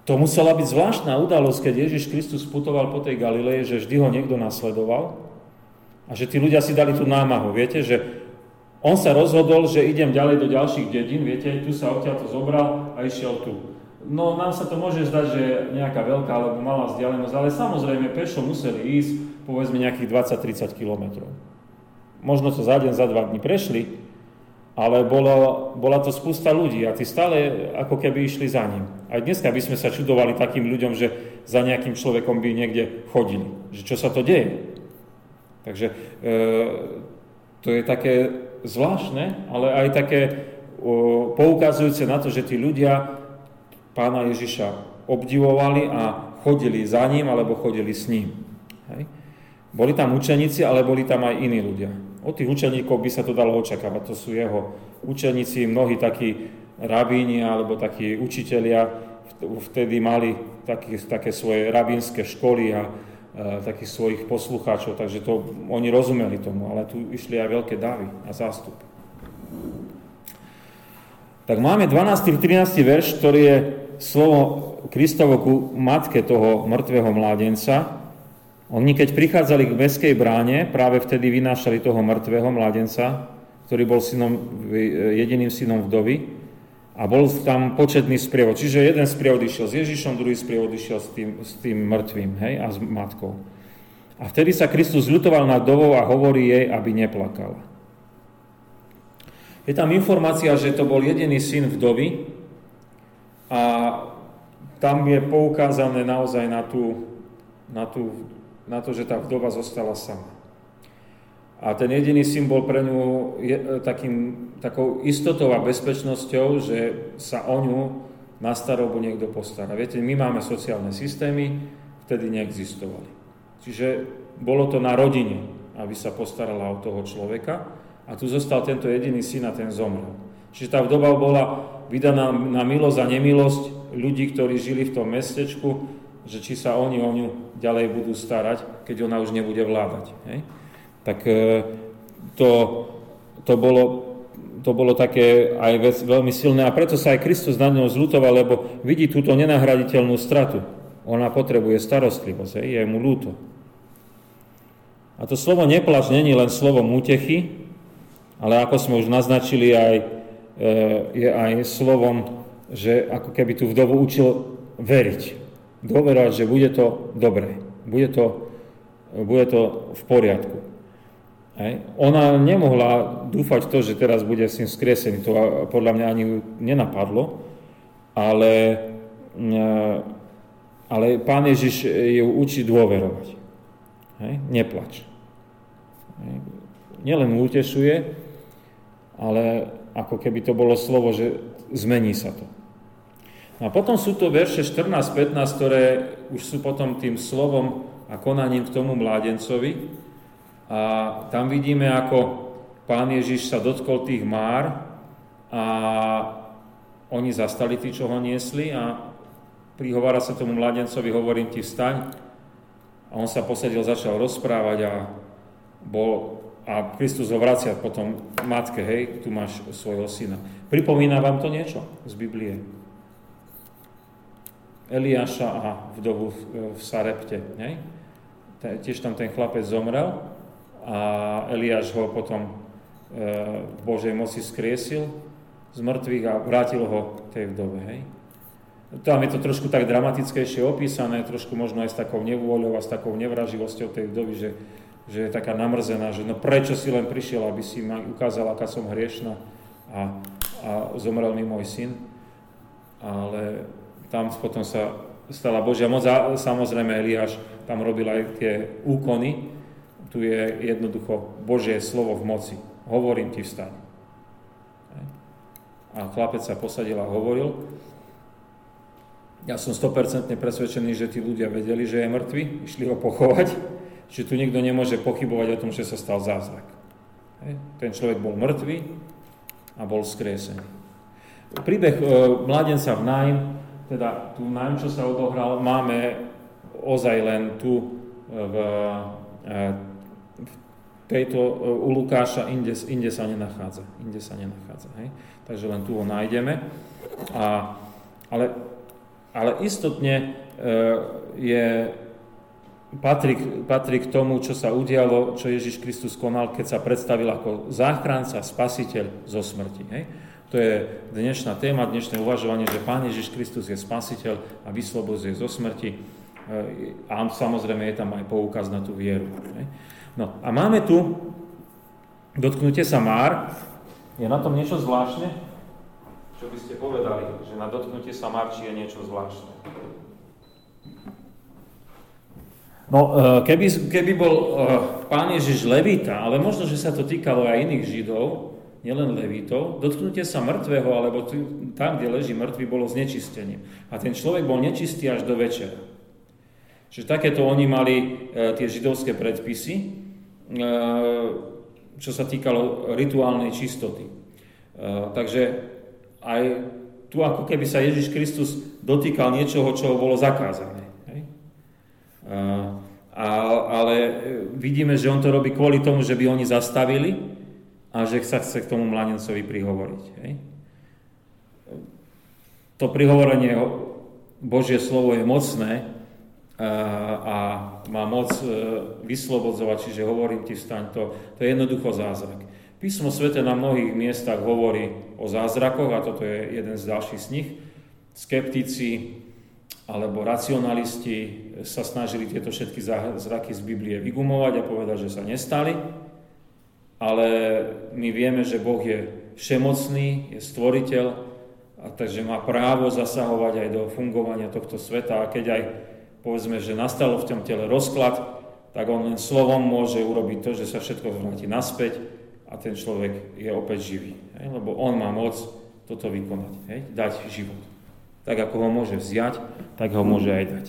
to musela byť zvláštna udalosť, keď Ježiš Kristus putoval po tej Galileji, že vždy ho niekto nasledoval a že tí ľudia si dali tú námahu. Viete, že on sa rozhodol, že idem ďalej do ďalších dedín, viete, tu sa odtiaľ to zobral a išiel tu. No nám sa to môže zdať, že nejaká veľká alebo malá vzdialenosť, ale samozrejme pešo museli ísť povedzme nejakých 20-30 kilometrov. Možno to za deň, za dva dní prešli, ale bolo, bola to spústa ľudí a tí stále ako keby išli za ním. Aj dneska by sme sa čudovali takým ľuďom, že za nejakým človekom by niekde chodili. Že čo sa to deje? Takže e, to je také zvláštne, ale aj také o, poukazujúce na to, že tí ľudia pána Ježiša obdivovali a chodili za ním alebo chodili s ním. Hej? Boli tam učeníci, ale boli tam aj iní ľudia. Od tých učeníkov by sa to dalo očakávať. To sú jeho učeníci, mnohí takí rabíni alebo takí učitelia vtedy mali taký, také svoje rabínske školy a, a takých svojich poslucháčov, takže to oni rozumeli tomu, ale tu išli aj veľké davy a zástup. Tak máme 12. 13. verš, ktorý je slovo Kristovo ku matke toho mŕtvého mládenca, oni keď prichádzali k meskej bráne, práve vtedy vynášali toho mŕtvého mladenca, ktorý bol synom, jediným synom vdovy a bol tam početný sprievod. Čiže jeden sprievod išiel s Ježišom, druhý sprievod išiel s tým, s tým mŕtvým hej, a s matkou. A vtedy sa Kristus ľutoval nad dovou a hovorí jej, aby neplakala. Je tam informácia, že to bol jediný syn vdovy a tam je poukázané naozaj na tú, na tú na to, že tá vdova zostala sama. A ten jediný symbol pre ňu je e, takým, takou istotou a bezpečnosťou, že sa o ňu na starobu niekto postará. Viete, my máme sociálne systémy, vtedy neexistovali. Čiže bolo to na rodine, aby sa postarala o toho človeka a tu zostal tento jediný syn a ten zomrel. Čiže tá vdoba bola vydaná na milosť a nemilosť ľudí, ktorí žili v tom mestečku, že či sa oni o ňu ďalej budú starať, keď ona už nebude vládať. Hej? Tak e, to, to, bolo, to bolo také aj vec veľmi silné a preto sa aj Kristus na ňou zlutoval, lebo vidí túto nenahraditeľnú stratu. Ona potrebuje starostlivosť, hej? je mu ľúto. A to slovo neplač není len slovom útechy, ale ako sme už naznačili, aj, e, je aj slovom, že ako keby tú vdovu učil veriť. Dôverovať, že bude to dobre, bude to, bude to v poriadku. Hej. Ona nemohla dúfať to, že teraz bude s ním skresený, to podľa mňa ani nenapadlo, ale, e, ale pán Ježiš ju učí dôverovať. Hej. Neplač. Hej. Nielen utešuje, ale ako keby to bolo slovo, že zmení sa to. No a potom sú to verše 14-15, ktoré už sú potom tým slovom a konaním k tomu mládencovi. A tam vidíme, ako pán Ježiš sa dotkol tých már a oni zastali tí, čo ho niesli a prihovára sa tomu mladencovi, hovorím ti vstaň. A on sa posadil, začal rozprávať a bol a Kristus ho vracia potom matke, hej, tu máš svojho syna. Pripomína vám to niečo z Biblie? Eliáša a vdovu v Sarepte, hej? Tiež tam ten chlapec zomrel a Eliáš ho potom e, v Božej moci skriesil z mŕtvych a vrátil ho tej vdove, hej? Tam je to trošku tak dramatickejšie opísané, trošku možno aj s takou nevôľou a s takou nevraživosťou tej vdovy, že že je taká namrzená, že no prečo si len prišiel, aby si ma ukázal, aká som hriešna a, a zomrel mi môj syn. Ale tam potom sa stala Božia moc a samozrejme Eliáš tam robil aj tie úkony. Tu je jednoducho Božie slovo v moci. Hovorím ti vstaň. A chlapec sa posadil a hovoril. Ja som 100% presvedčený, že tí ľudia vedeli, že je mŕtvy, išli ho pochovať Čiže tu nikto nemôže pochybovať o tom, že sa stal zázrak. Ten človek bol mŕtvý a bol skresený. Príbeh e, mladenca v Najm, teda tu Najm, čo sa odohral, máme ozaj len tu e, v, e, v tejto, u Lukáša, inde, inde sa nenachádza. Inde sa nenachádza. Hej? Takže len tu ho nájdeme. A, ale, ale istotne je patrí, patrí k tomu, čo sa udialo, čo Ježiš Kristus konal, keď sa predstavil ako záchranca, spasiteľ zo smrti. Hej? To je dnešná téma, dnešné uvažovanie, že Pán Ježiš Kristus je spasiteľ a vyslobozuje zo smrti. E, a samozrejme je tam aj poukaz na tú vieru. No a máme tu dotknutie sa Már. Je na tom niečo zvláštne? Čo by ste povedali, že na dotknutie sa Már, či je niečo zvláštne? No, e, keby, keby bol e, pán Ježiš Levita, ale možno, že sa to týkalo aj iných Židov, nielen Levitov, dotknutie sa mŕtvého, alebo tam, kde leží mŕtvy, bolo znečistenie. A ten človek bol nečistý až do večera. Čiže takéto oni mali e, tie židovské predpisy, čo sa týkalo rituálnej čistoty. Takže aj tu ako keby sa Ježiš Kristus dotýkal niečoho, čo bolo zakázané. A, ale vidíme, že on to robí kvôli tomu, že by oni zastavili a že sa chce k tomu mladencovi prihovoriť. Hej? To prihovorenie, Božie slovo je mocné a, a má moc e, vyslobodzovať, čiže hovorím ti vstaň, to, to je jednoducho zázrak. Písmo svete na mnohých miestach hovorí o zázrakoch a toto je jeden z ďalších z nich. Skeptici alebo racionalisti sa snažili tieto všetky zraky z Biblie vygumovať a povedať, že sa nestali, ale my vieme, že Boh je všemocný, je stvoriteľ, a takže má právo zasahovať aj do fungovania tohto sveta a keď aj povedzme, že nastalo v tom tele rozklad, tak on len slovom môže urobiť to, že sa všetko vráti naspäť a ten človek je opäť živý. Hej? Lebo on má moc toto vykonať, hej? dať život tak ako ho môže vziať, tak ho môže aj dať.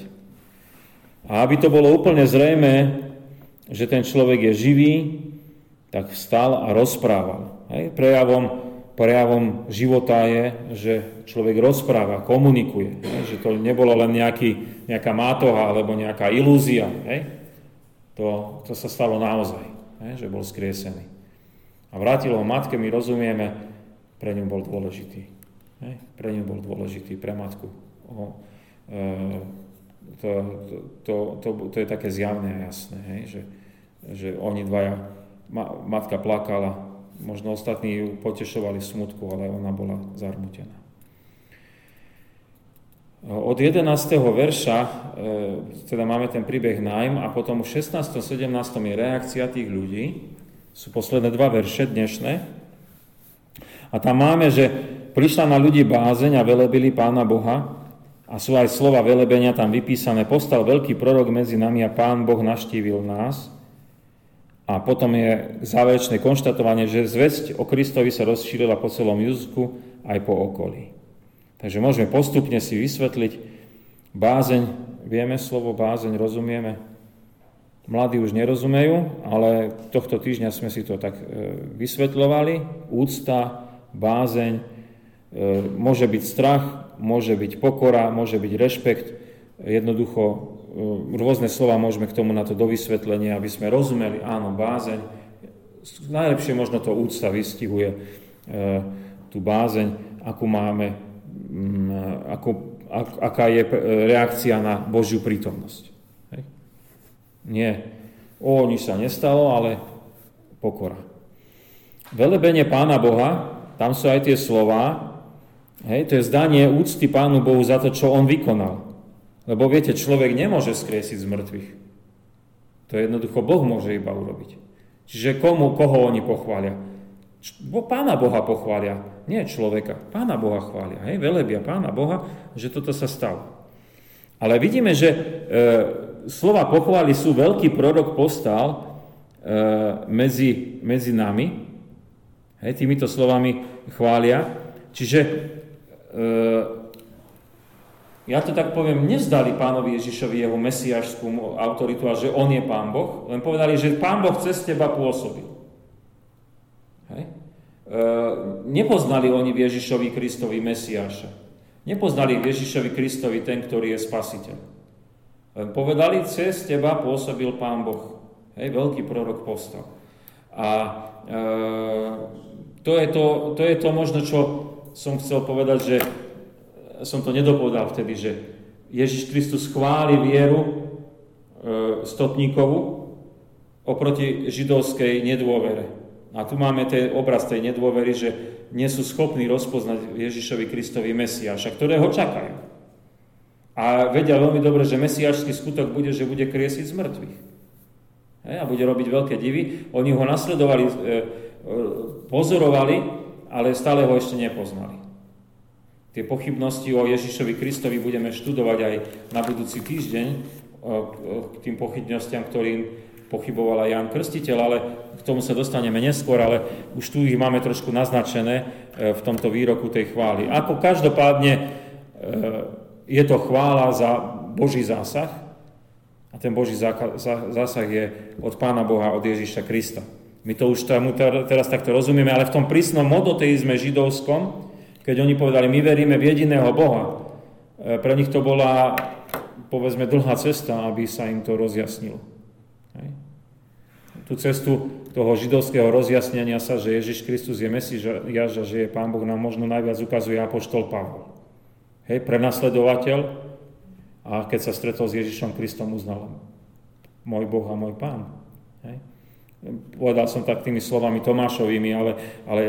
A aby to bolo úplne zrejme, že ten človek je živý, tak vstal a rozprával. Hej? Prejavom, prejavom života je, že človek rozpráva, komunikuje. Hej? Že to nebolo len nejaký, nejaká mátoha alebo nejaká ilúzia. Hej? To, to sa stalo naozaj, hej? že bol skriesený. A vrátil ho matke, my rozumieme, pre ňu bol dôležitý. Hej. Pre ňu bol dôležitý, pre matku. O, e, to, to, to, to je také zjavné a jasné, hej, že, že oni dvaja, ma, matka plakala, možno ostatní ju potešovali smutku, ale ona bola zarmutená. Od 11. verša, e, teda máme ten príbeh Najm a potom v 16. 17. je reakcia tých ľudí. Sú posledné dva verše dnešné. A tam máme, že prišla na ľudí bázeň a velebili Pána Boha a sú aj slova velebenia tam vypísané. Postal veľký prorok medzi nami a Pán Boh naštívil nás. A potom je záverečné konštatovanie, že zväzť o Kristovi sa rozšírila po celom Juzku aj po okolí. Takže môžeme postupne si vysvetliť bázeň, vieme slovo bázeň, rozumieme. Mladí už nerozumejú, ale tohto týždňa sme si to tak e, vysvetľovali. Úcta, bázeň, e, môže byť strach, môže byť pokora, môže byť rešpekt. Jednoducho rôzne slova môžeme k tomu na to dovysvetlenie, aby sme rozumeli, áno, bázeň. Najlepšie možno to úcta vystihuje tú bázeň, akú máme Mm, ako, ak, aká je reakcia na Božiu prítomnosť. Hej. Nie, o, nič sa nestalo, ale pokora. Velebenie Pána Boha, tam sú aj tie slova, hej, to je zdanie úcty Pánu Bohu za to, čo On vykonal. Lebo viete, človek nemôže skriesiť z mŕtvych. To jednoducho Boh môže iba urobiť. Čiže komu, koho oni pochvália? Pána Boha pochvália, nie človeka. Pána Boha chvália, hej, velebia Pána Boha, že toto sa stalo. Ale vidíme, že e, slova pochvály sú veľký prorok postal e, medzi, medzi nami. Hej, týmito slovami chvália. Čiže e, ja to tak poviem, nezdali pánovi Ježišovi jeho mesiašskú autoritu a že on je pán Boh, len povedali, že pán Boh cez teba pôsobil. Hej? E, nepoznali oni v Ježišovi Kristovi Mesiáša. Nepoznali v Ježišovi Kristovi ten, ktorý je spasiteľ. Len povedali, cez teba pôsobil Pán Boh. Hej, veľký prorok povstal. A e, to, je to, to je to možno, čo som chcel povedať, že som to nedopovedal vtedy, že Ježiš Kristus chváli vieru e, stotníkovu oproti židovskej nedôvere. A tu máme ten obraz tej nedôvery, že nie sú schopní rozpoznať Ježišovi Kristovi Mesiáša, ktorého čakajú. A vedia veľmi dobre, že mesiášsky skutok bude, že bude kriesiť z mŕtvych. a bude robiť veľké divy. Oni ho nasledovali, e, e, pozorovali, ale stále ho ešte nepoznali. Tie pochybnosti o Ježišovi Kristovi budeme študovať aj na budúci týždeň, k tým pochybnostiam, ktorým pochyboval Jan Krstiteľ, ale k tomu sa dostaneme neskôr, ale už tu ich máme trošku naznačené e, v tomto výroku tej chvály. Ako každopádne e, je to chvála za Boží zásah a ten Boží zásah je od Pána Boha, od Ježíša Krista. My to už tomu teraz takto rozumieme, ale v tom prísnom modoteizme židovskom, keď oni povedali, my veríme v jediného Boha, e, pre nich to bola, povedzme, dlhá cesta, aby sa im to rozjasnilo. Tú cestu toho židovského rozjasnenia sa, že Ježiš Kristus je Mesiáš a že je Pán Boh, nám možno najviac ukazuje Apoštol Pavol. Hej, prenasledovateľ a keď sa stretol s Ježišom Kristom, uznal môj Boh a môj Pán. Hej. Povedal som tak tými slovami Tomášovými, ale, ale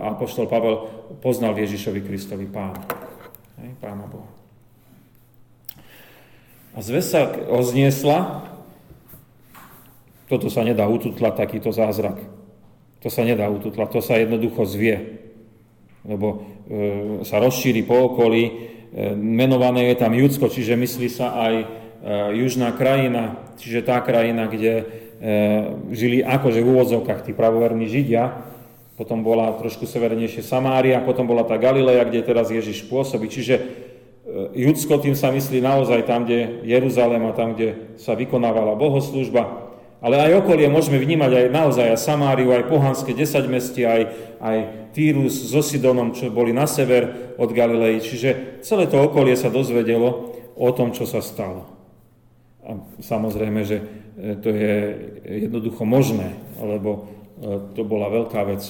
Apoštol Pavel poznal Ježišovi Kristovi Pána. Hej, Pána Boha. A zves sa ozniesla toto sa nedá ututlať, takýto zázrak. To sa nedá ututlať, to sa jednoducho zvie. Lebo e, sa rozšíri po okolí, e, menované je tam Judsko, čiže myslí sa aj e, južná krajina, čiže tá krajina, kde e, žili akože v úvodzovkách tí pravoverní Židia, potom bola trošku severnejšie Samária, potom bola tá Galileja, kde teraz Ježiš pôsobí. Čiže e, Judsko tým sa myslí naozaj tam, kde Jeruzalém a tam, kde sa vykonávala bohoslužba. Ale aj okolie môžeme vnímať aj naozaj aj Samáriu, aj pohanské desaťmestie, aj, aj Týrus so Sidonom, čo boli na sever od Galilei. Čiže celé to okolie sa dozvedelo o tom, čo sa stalo. A samozrejme, že to je jednoducho možné, lebo e, to bola veľká vec.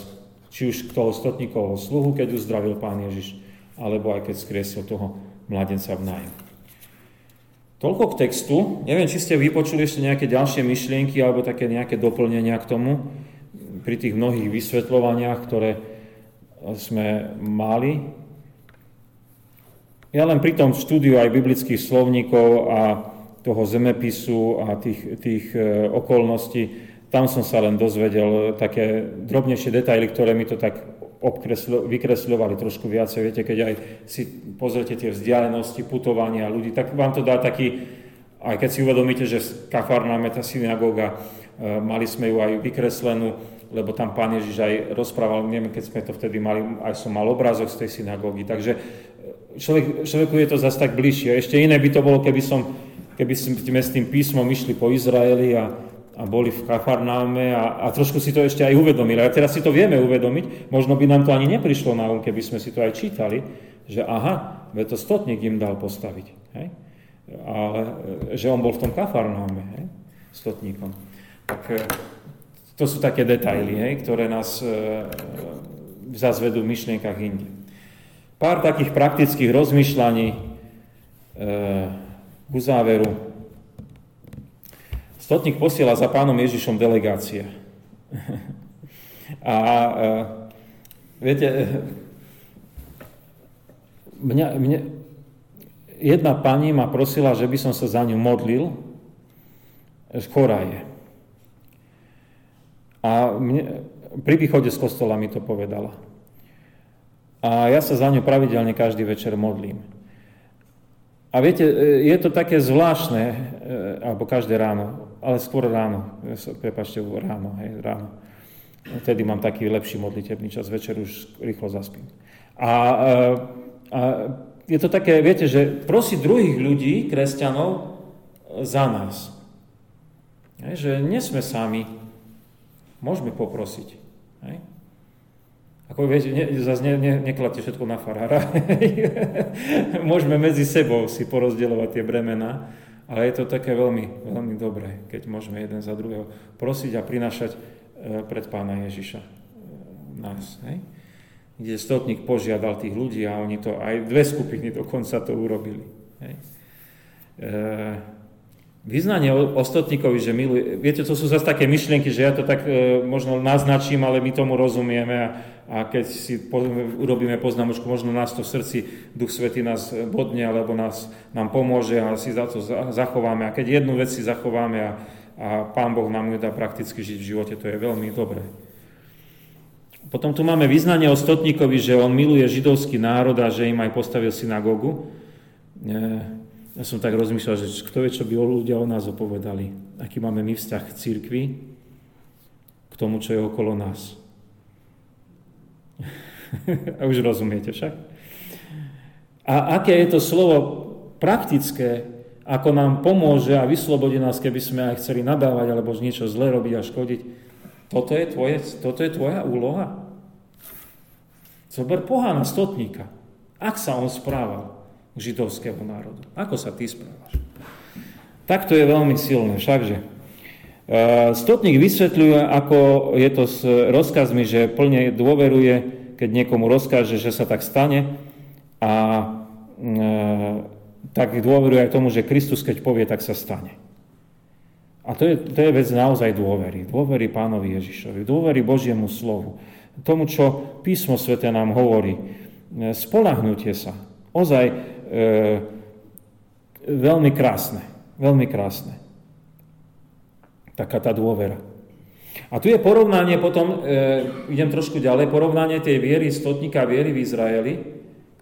Či už toho stotníkovho sluhu, keď uzdravil pán Ježiš, alebo aj keď skriesil toho mladenca v nájom. Toľko k textu. Neviem, či ste vypočuli ešte nejaké ďalšie myšlienky alebo také nejaké doplnenia k tomu pri tých mnohých vysvetľovaniach, ktoré sme mali. ja len pri tom štúdiu aj biblických slovníkov a toho zemepisu a tých, tých e, okolností, tam som sa len dozvedel také drobnejšie detaily, ktoré mi to tak vykresľovali trošku viacej. Viete, keď aj si pozrite tie vzdialenosti, putovania ľudí, tak vám to dá taký, aj keď si uvedomíte, že Kafarnáme, tá synagóga, e, mali sme ju aj vykreslenú, lebo tam pán Ježiš aj rozprával, neviem, keď sme to vtedy mali, aj som mal obrázok z tej synagógy, takže e, človek, človeku je to zase tak bližšie. Ešte iné by to bolo, keby, som, keby sme s tým písmom išli po Izraeli a a boli v Kafarnáme a, a trošku si to ešte aj uvedomili. A teraz si to vieme uvedomiť, možno by nám to ani neprišlo na um, keby sme si to aj čítali, že aha, to stotník im dal postaviť. Hej? Ale že on bol v tom Kafarnáme, hej? stotníkom. Tak e, to sú také detaily, hej, ktoré nás e, zazvedú v myšlienkach inde. Pár takých praktických rozmýšľaní e, k uzáveru. Stotník posiela za pánom Ježišom delegácie. A viete, mňa, mňa, jedna pani ma prosila, že by som sa za ňu modlil, chorá je. A mne, pri východe z kostola mi to povedala. A ja sa za ňu pravidelne každý večer modlím. A viete, e, je to také zvláštne, e, alebo každé ráno, ale skôr ráno, prepačte, ráno, hej, ráno. Vtedy mám taký lepší modlitebný čas, večer už rýchlo zaspím. A, e, a je to také, viete, že prosiť druhých ľudí, kresťanov, za nás. Hej, že nie sme sami, môžeme poprosiť. Hej. Ako viete, ne, zase ne, ne, nekladte všetko na farára. Môžeme medzi sebou si porozdeľovať tie bremena, ale je to také veľmi, veľmi dobré, keď môžeme jeden za druhého prosiť a prinašať e, pred pána Ježiša e, nás. Hej? Kde stotník požiadal tých ľudí a oni to, aj dve skupiny dokonca to urobili. Hej? E, Vyznanie ostatníkovi, že miluje, viete, to sú zase také myšlienky, že ja to tak e, možno naznačím, ale my tomu rozumieme a, a keď si po, urobíme poznámočku, možno nás to v srdci, Duch Svety nás bodne, alebo nás, nám pomôže a si za to zachováme. A keď jednu vec si zachováme a, a Pán Boh nám ju dá prakticky žiť v živote, to je veľmi dobré. Potom tu máme vyznanie o stotníkovi, že on miluje židovský národ a že im aj postavil synagógu. E, ja som tak rozmýšľal, že kto vie, čo by ľudia o nás opovedali. Aký máme my vzťah k církvi, k tomu, čo je okolo nás. A už rozumiete však? A aké je to slovo praktické, ako nám pomôže a vyslobodí nás, keby sme aj chceli nadávať alebo niečo zle robiť a škodiť. Toto je, tvoje, toto je tvoja úloha. Zober pohana stotníka. Ak sa on správal, židovského národu. Ako sa ty správaš? Tak to je veľmi silné, všakže. E, stotník vysvetľuje, ako je to s rozkazmi, že plne dôveruje, keď niekomu rozkáže, že sa tak stane a e, tak dôveruje aj tomu, že Kristus, keď povie, tak sa stane. A to je, to je vec naozaj dôvery. Dôvery pánovi Ježišovi, dôvery Božiemu slovu, tomu, čo písmo svete nám hovorí. E, spolahnutie sa. Ozaj e, veľmi krásne. Veľmi krásne. Taká tá dôvera. A tu je porovnanie potom, e, idem trošku ďalej, porovnanie tej viery stotníka viery v Izraeli,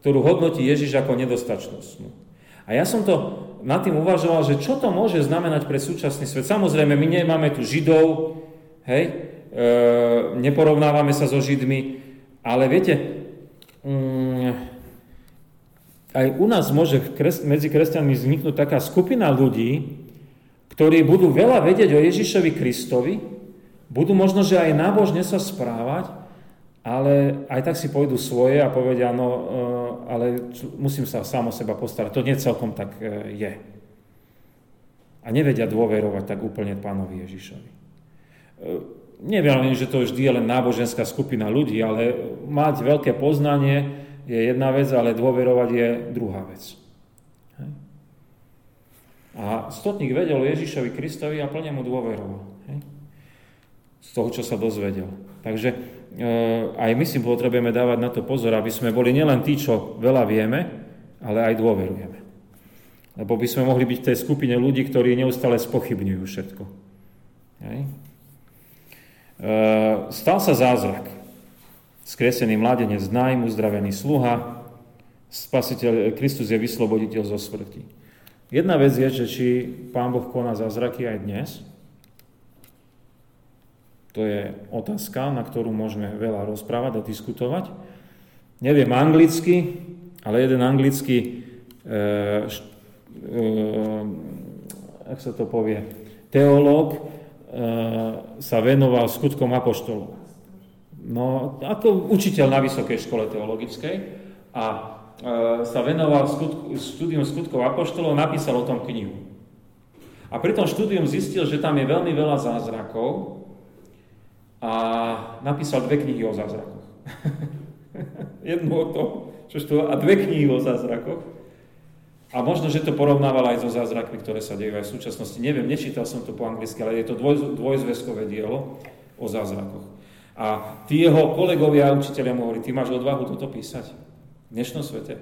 ktorú hodnotí Ježiš ako nedostačnostnú. A ja som to nad tým uvažoval, že čo to môže znamenať pre súčasný svet. Samozrejme, my nemáme tu Židov, hej, e, neporovnávame sa so Židmi, ale viete, mm, aj u nás môže medzi kresťanmi vzniknúť taká skupina ľudí, ktorí budú veľa vedieť o Ježišovi Kristovi, budú možno, že aj nábožne sa správať, ale aj tak si pôjdu svoje a povedia, no, e, ale musím sa sám o seba postarať. To nie celkom tak e, je. A nevedia dôverovať tak úplne pánovi Ježišovi. E, neviem, že to vždy je len náboženská skupina ľudí, ale mať veľké poznanie, je jedna vec, ale dôverovať je druhá vec. A stotník vedel Ježišovi Kristovi a plne mu dôveroval. Z toho, čo sa dozvedel. Takže e, aj my si potrebujeme dávať na to pozor, aby sme boli nielen tí, čo veľa vieme, ale aj dôverujeme. Lebo by sme mohli byť v tej skupine ľudí, ktorí neustále spochybňujú všetko. Hej. E, stal sa zázrak. Skresený mladenec, nájmu, uzdravený sluha, spasiteľ, Kristus je vysloboditeľ zo smrti. Jedna vec je, že či Pán Boh koná zázraky aj dnes. To je otázka, na ktorú môžeme veľa rozprávať a diskutovať. Neviem anglicky, ale jeden anglický, e, e, ak sa to povie, teológ e, sa venoval skutkom apoštolov. No, ako učiteľ na vysokej škole teologickej a sa venoval skutku, štúdium skutkov apoštolov, napísal o tom knihu. A pri tom štúdium zistil, že tam je veľmi veľa zázrakov a napísal dve knihy o zázrakoch. Jednu o tom, čo to, a dve knihy o zázrakoch. A možno, že to porovnával aj so zázrakmi, ktoré sa dejú aj v súčasnosti. Neviem, nečítal som to po anglicky, ale je to dvoj, dvojzväzkové dielo o zázrakoch. A tí jeho kolegovia a učiteľia mu hovorili, ty máš odvahu toto písať? V dnešnom svete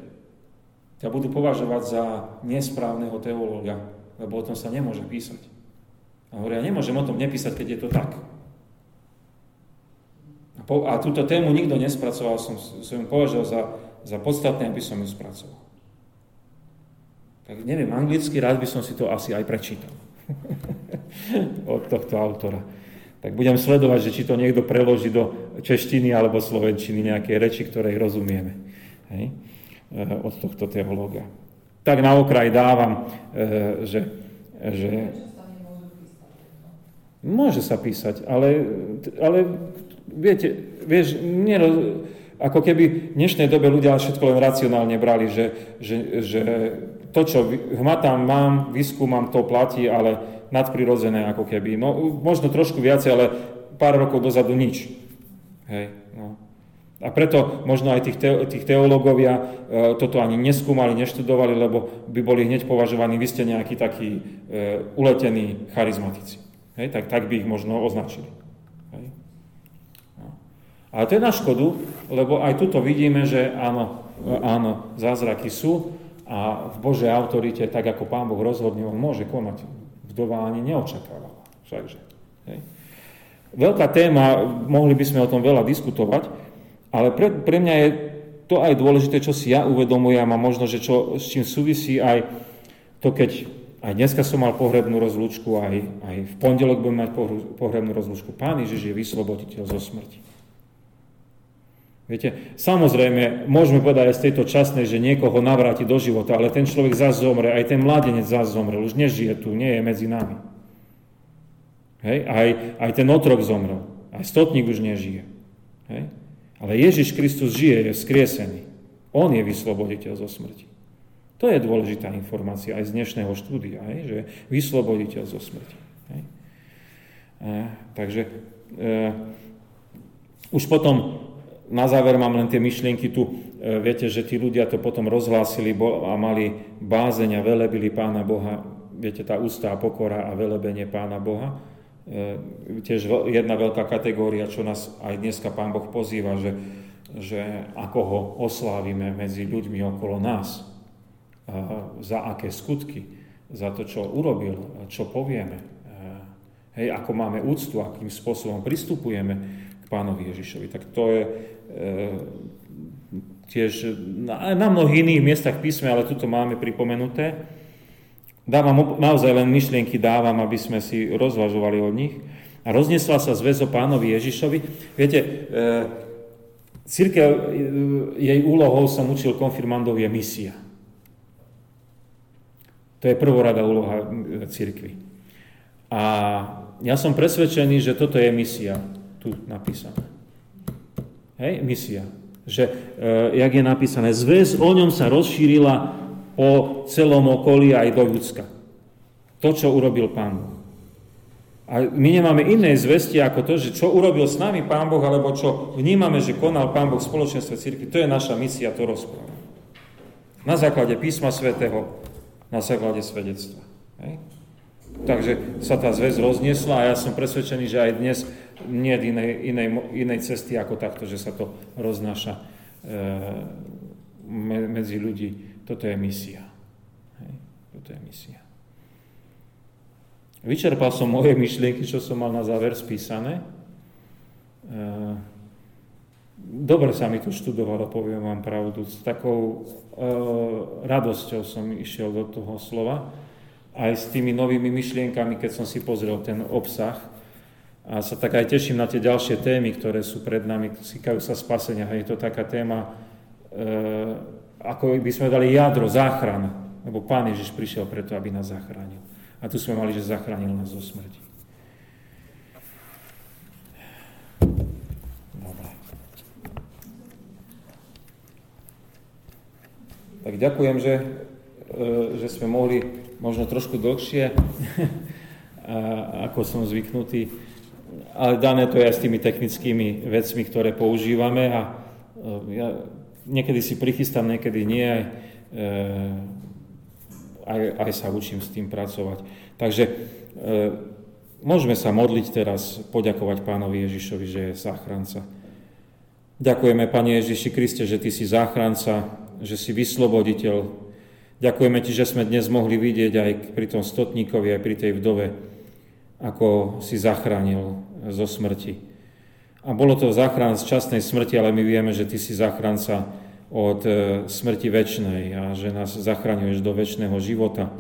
ťa budú považovať za nesprávneho teológa, lebo o tom sa nemôže písať. A hovoria, nemôžem o tom nepísať, keď je to tak. A, po, a túto tému nikto nespracoval, som, som ju považoval za, za podstatné, aby som ju spracoval. Tak neviem, anglicky rád by som si to asi aj prečítal. Od tohto autora. Tak budem sledovať, že či to niekto preloží do češtiny alebo slovenčiny nejaké reči, ktorej rozumieme hej, eh, od tohto teológa. Tak na okraj dávam, eh, že, že môže sa písať, ale, ale viete, vieš, neroz, ako keby v dnešnej dobe ľudia všetko len racionálne brali, že, že, že to, čo hmatám, mám, vyskúmam, to platí, ale nadprirodzené ako keby. No, možno trošku viacej, ale pár rokov dozadu nič. Hej, no. A preto možno aj tých, te, tých teológovia e, toto ani neskúmali, neštudovali, lebo by boli hneď považovaní, vy ste nejakí takí e, uletení charizmatici. Hej? Tak, tak by ich možno označili. Hej? No. Ale to je na škodu, lebo aj tuto vidíme, že áno, áno, zázraky sú a v Božej autorite, tak ako Pán Boh rozhodne, on môže konať. Vdova ani neočakávala. Všakže. Hej? Veľká téma, mohli by sme o tom veľa diskutovať, ale pre, pre mňa je to aj dôležité, čo si ja uvedomujem a možno, že čo, s čím súvisí aj to, keď aj dneska som mal pohrebnú rozlúčku, aj, aj v pondelok budem mať pohrebnú rozlúčku. Pán Ježiš je vysloboditeľ zo smrti. Viete, samozrejme, môžeme povedať aj z tejto časnej, že niekoho navráti do života, ale ten človek zase zomre, aj ten mladenec zase zomrel, už nežije tu, nie je medzi nami. Hej? Aj, aj ten otrok zomrel, aj stotník už nežije. Hej? Ale Ježiš Kristus žije, je skriesený. On je vysloboditeľ zo smrti. To je dôležitá informácia aj z dnešného štúdia, že vysloboditeľ zo smrti. Takže e, už potom na záver mám len tie myšlienky tu. E, viete, že tí ľudia to potom rozhlásili a mali bázeň a velebili Pána Boha. Viete, tá ústa a pokora a velebenie Pána Boha. E, tiež jedna veľká kategória, čo nás aj dneska Pán Boh pozýva, že, že ako ho oslávime medzi ľuďmi okolo nás, za aké skutky, za to, čo urobil, čo povieme, e, hej, ako máme úctu, akým spôsobom pristupujeme k Pánovi Ježišovi. Tak to je e, tiež na, na mnohých iných miestach písme, ale tuto máme pripomenuté. Dávam naozaj len myšlienky dávam, aby sme si rozvažovali od nich. A roznesla sa zväz o pánovi Ježišovi. Viete, e, církev, e, jej úlohou som učil konfirmandov je misia. To je prvorada úloha církvy. A ja som presvedčený, že toto je misia, tu napísané. Hej, misia. Že, e, jak je napísané, zväz o ňom sa rozšírila po celom okolí aj do ľudska. To, čo urobil Pán Boh. A my nemáme iné zvesti ako to, že čo urobil s nami Pán Boh, alebo čo vnímame, že konal Pán Boh v spoločenstve cirkvi. To je naša misia, to rozpráva. Na základe písma svätého, na základe svedectva. Hej? Takže sa tá zväz rozniesla a ja som presvedčený, že aj dnes nie je inej, inej, inej cesty ako takto, že sa to roznáša e, medzi ľudí Toto je misia. Hej. Toto je misia. Vyčerpal som moje myšlienky, čo som mal na záver spísané. Eh, dobre sa mi to študovalo, poviem vám pravdu. S takou uh, radosťou som išiel do toho slova. Aj s tými novými myšlienkami, keď som si pozrel ten obsah. A sa tak aj teším na tie ďalšie témy, ktoré sú pred nami. Týkajú sa spasenia. Je to taká téma, uh, ako by sme dali jadro, záchrana. Lebo Pán Ježiš prišiel preto, aby nás zachránil. A tu sme mali, že zachránil nás zo smrti. Dobre. Tak ďakujem, že, e, že sme mohli možno trošku dlhšie, ako som zvyknutý. Ale dané to je aj s tými technickými vecmi, ktoré používame a e, ja niekedy si prichystám, niekedy nie. E, aj, aj sa učím s tým pracovať. Takže e, môžeme sa modliť teraz, poďakovať pánovi Ježišovi, že je záchranca. Ďakujeme, Pane Ježiši Kriste, že Ty si záchranca, že si vysloboditeľ. Ďakujeme Ti, že sme dnes mohli vidieť aj pri tom stotníkovi, aj pri tej vdove, ako si zachránil zo smrti. A bolo to záchran z časnej smrti, ale my vieme, že Ty si záchranca od e, smrti väčšnej a že nás zachraňuješ do väčšného života.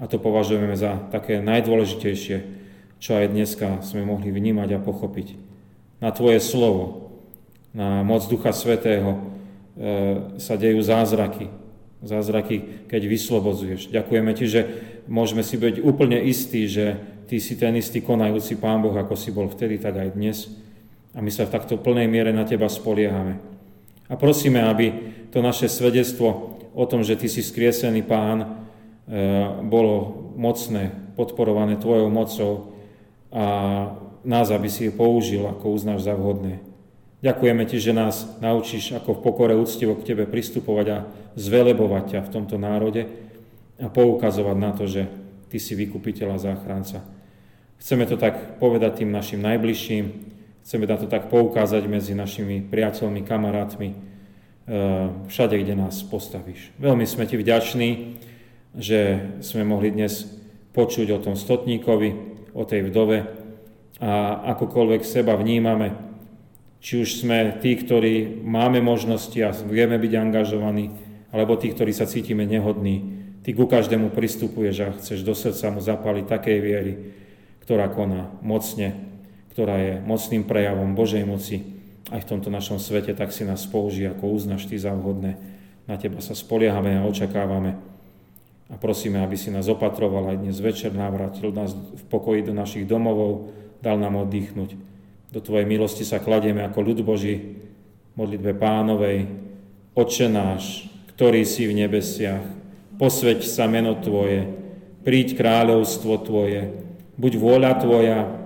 A to považujeme za také najdôležitejšie, čo aj dneska sme mohli vnímať a pochopiť. Na Tvoje slovo, na moc Ducha Svetého e, sa dejú zázraky. Zázraky, keď vyslobodzuješ. Ďakujeme Ti, že môžeme si byť úplne istí, že Ty si ten istý konajúci Pán Boh, ako si bol vtedy, tak aj dnes. A my sa v takto plnej miere na Teba spoliehame. A prosíme, aby to naše svedectvo o tom, že Ty si skriesený Pán, e, bolo mocné, podporované Tvojou mocou a nás, aby si je použil, ako uznáš za vhodné. Ďakujeme Ti, že nás naučíš, ako v pokore úctivo k Tebe pristupovať a zvelebovať ťa v tomto národe a poukazovať na to, že Ty si vykupiteľ a záchranca. Chceme to tak povedať tým našim najbližším, Chceme na to tak poukázať medzi našimi priateľmi, kamarátmi, eh, všade, kde nás postavíš. Veľmi sme ti vďační, že sme mohli dnes počuť o tom stotníkovi, o tej vdove. A akokoľvek seba vnímame, či už sme tí, ktorí máme možnosti a vieme byť angažovaní, alebo tí, ktorí sa cítime nehodní, ty ku každému pristupuješ a chceš do srdca mu zapaliť takej viery, ktorá koná mocne ktorá je mocným prejavom Božej moci aj v tomto našom svete, tak si nás použí, ako uznaš Ty za vhodné. Na Teba sa spoliehame a očakávame. A prosíme, aby si nás opatroval aj dnes večer, navrátil nás v pokoji do našich domovov, dal nám oddychnúť. Do Tvojej milosti sa kladieme ako ľud Boží, modlitbe pánovej. Oče náš, ktorý si v nebesiach, posveď sa meno Tvoje, príď kráľovstvo Tvoje, buď vôľa Tvoja,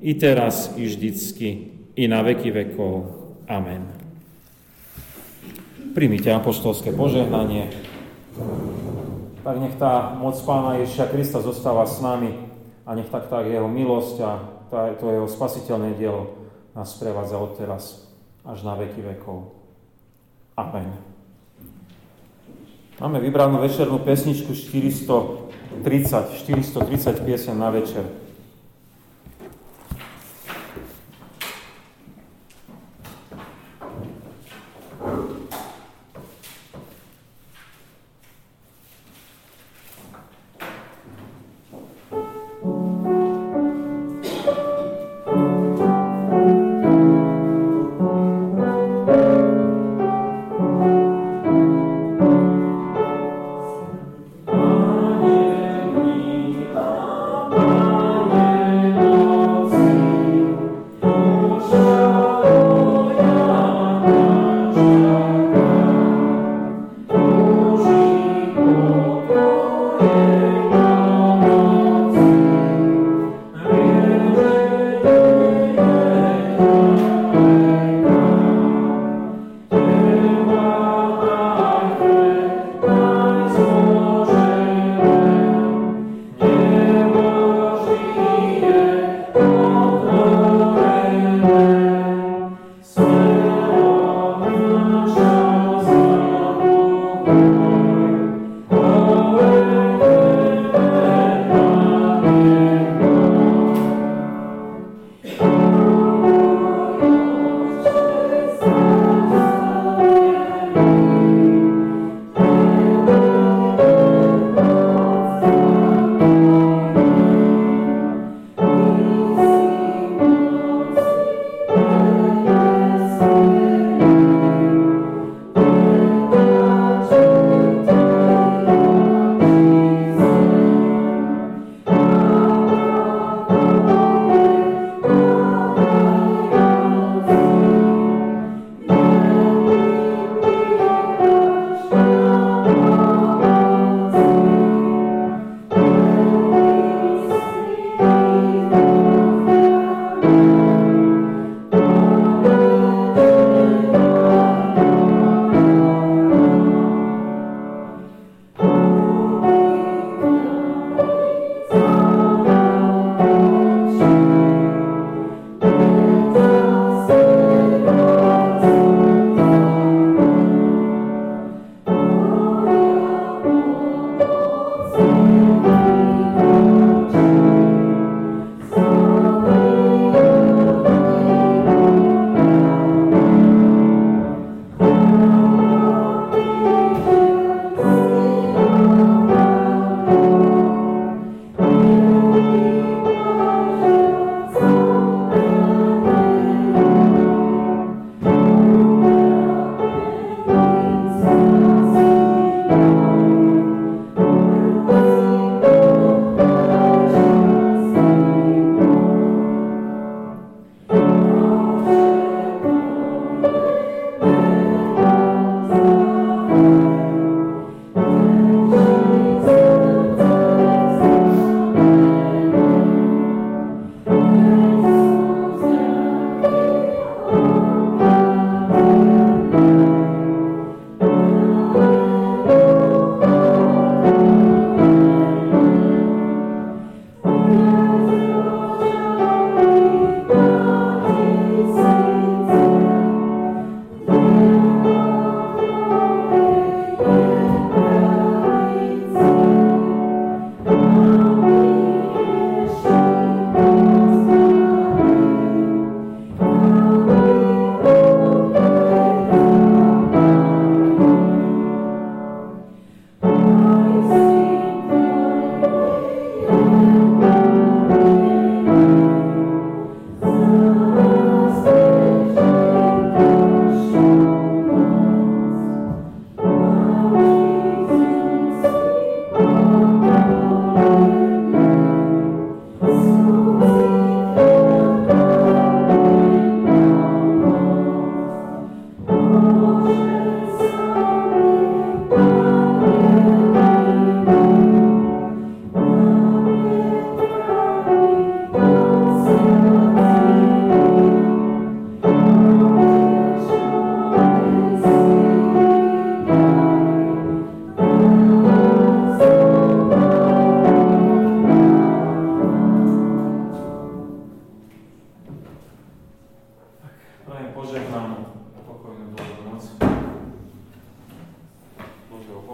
i teraz, i vždycky, i na veky vekov. Amen. Primite apoštolské požehnanie. Tak nech tá moc Pána Ježiša Krista zostáva s nami a nech tak tak jeho milosť a to jeho spasiteľné dielo nás sprevádza od teraz až na veky vekov. Amen. Máme vybranú večernú pesničku 430, 430 piesen na večer.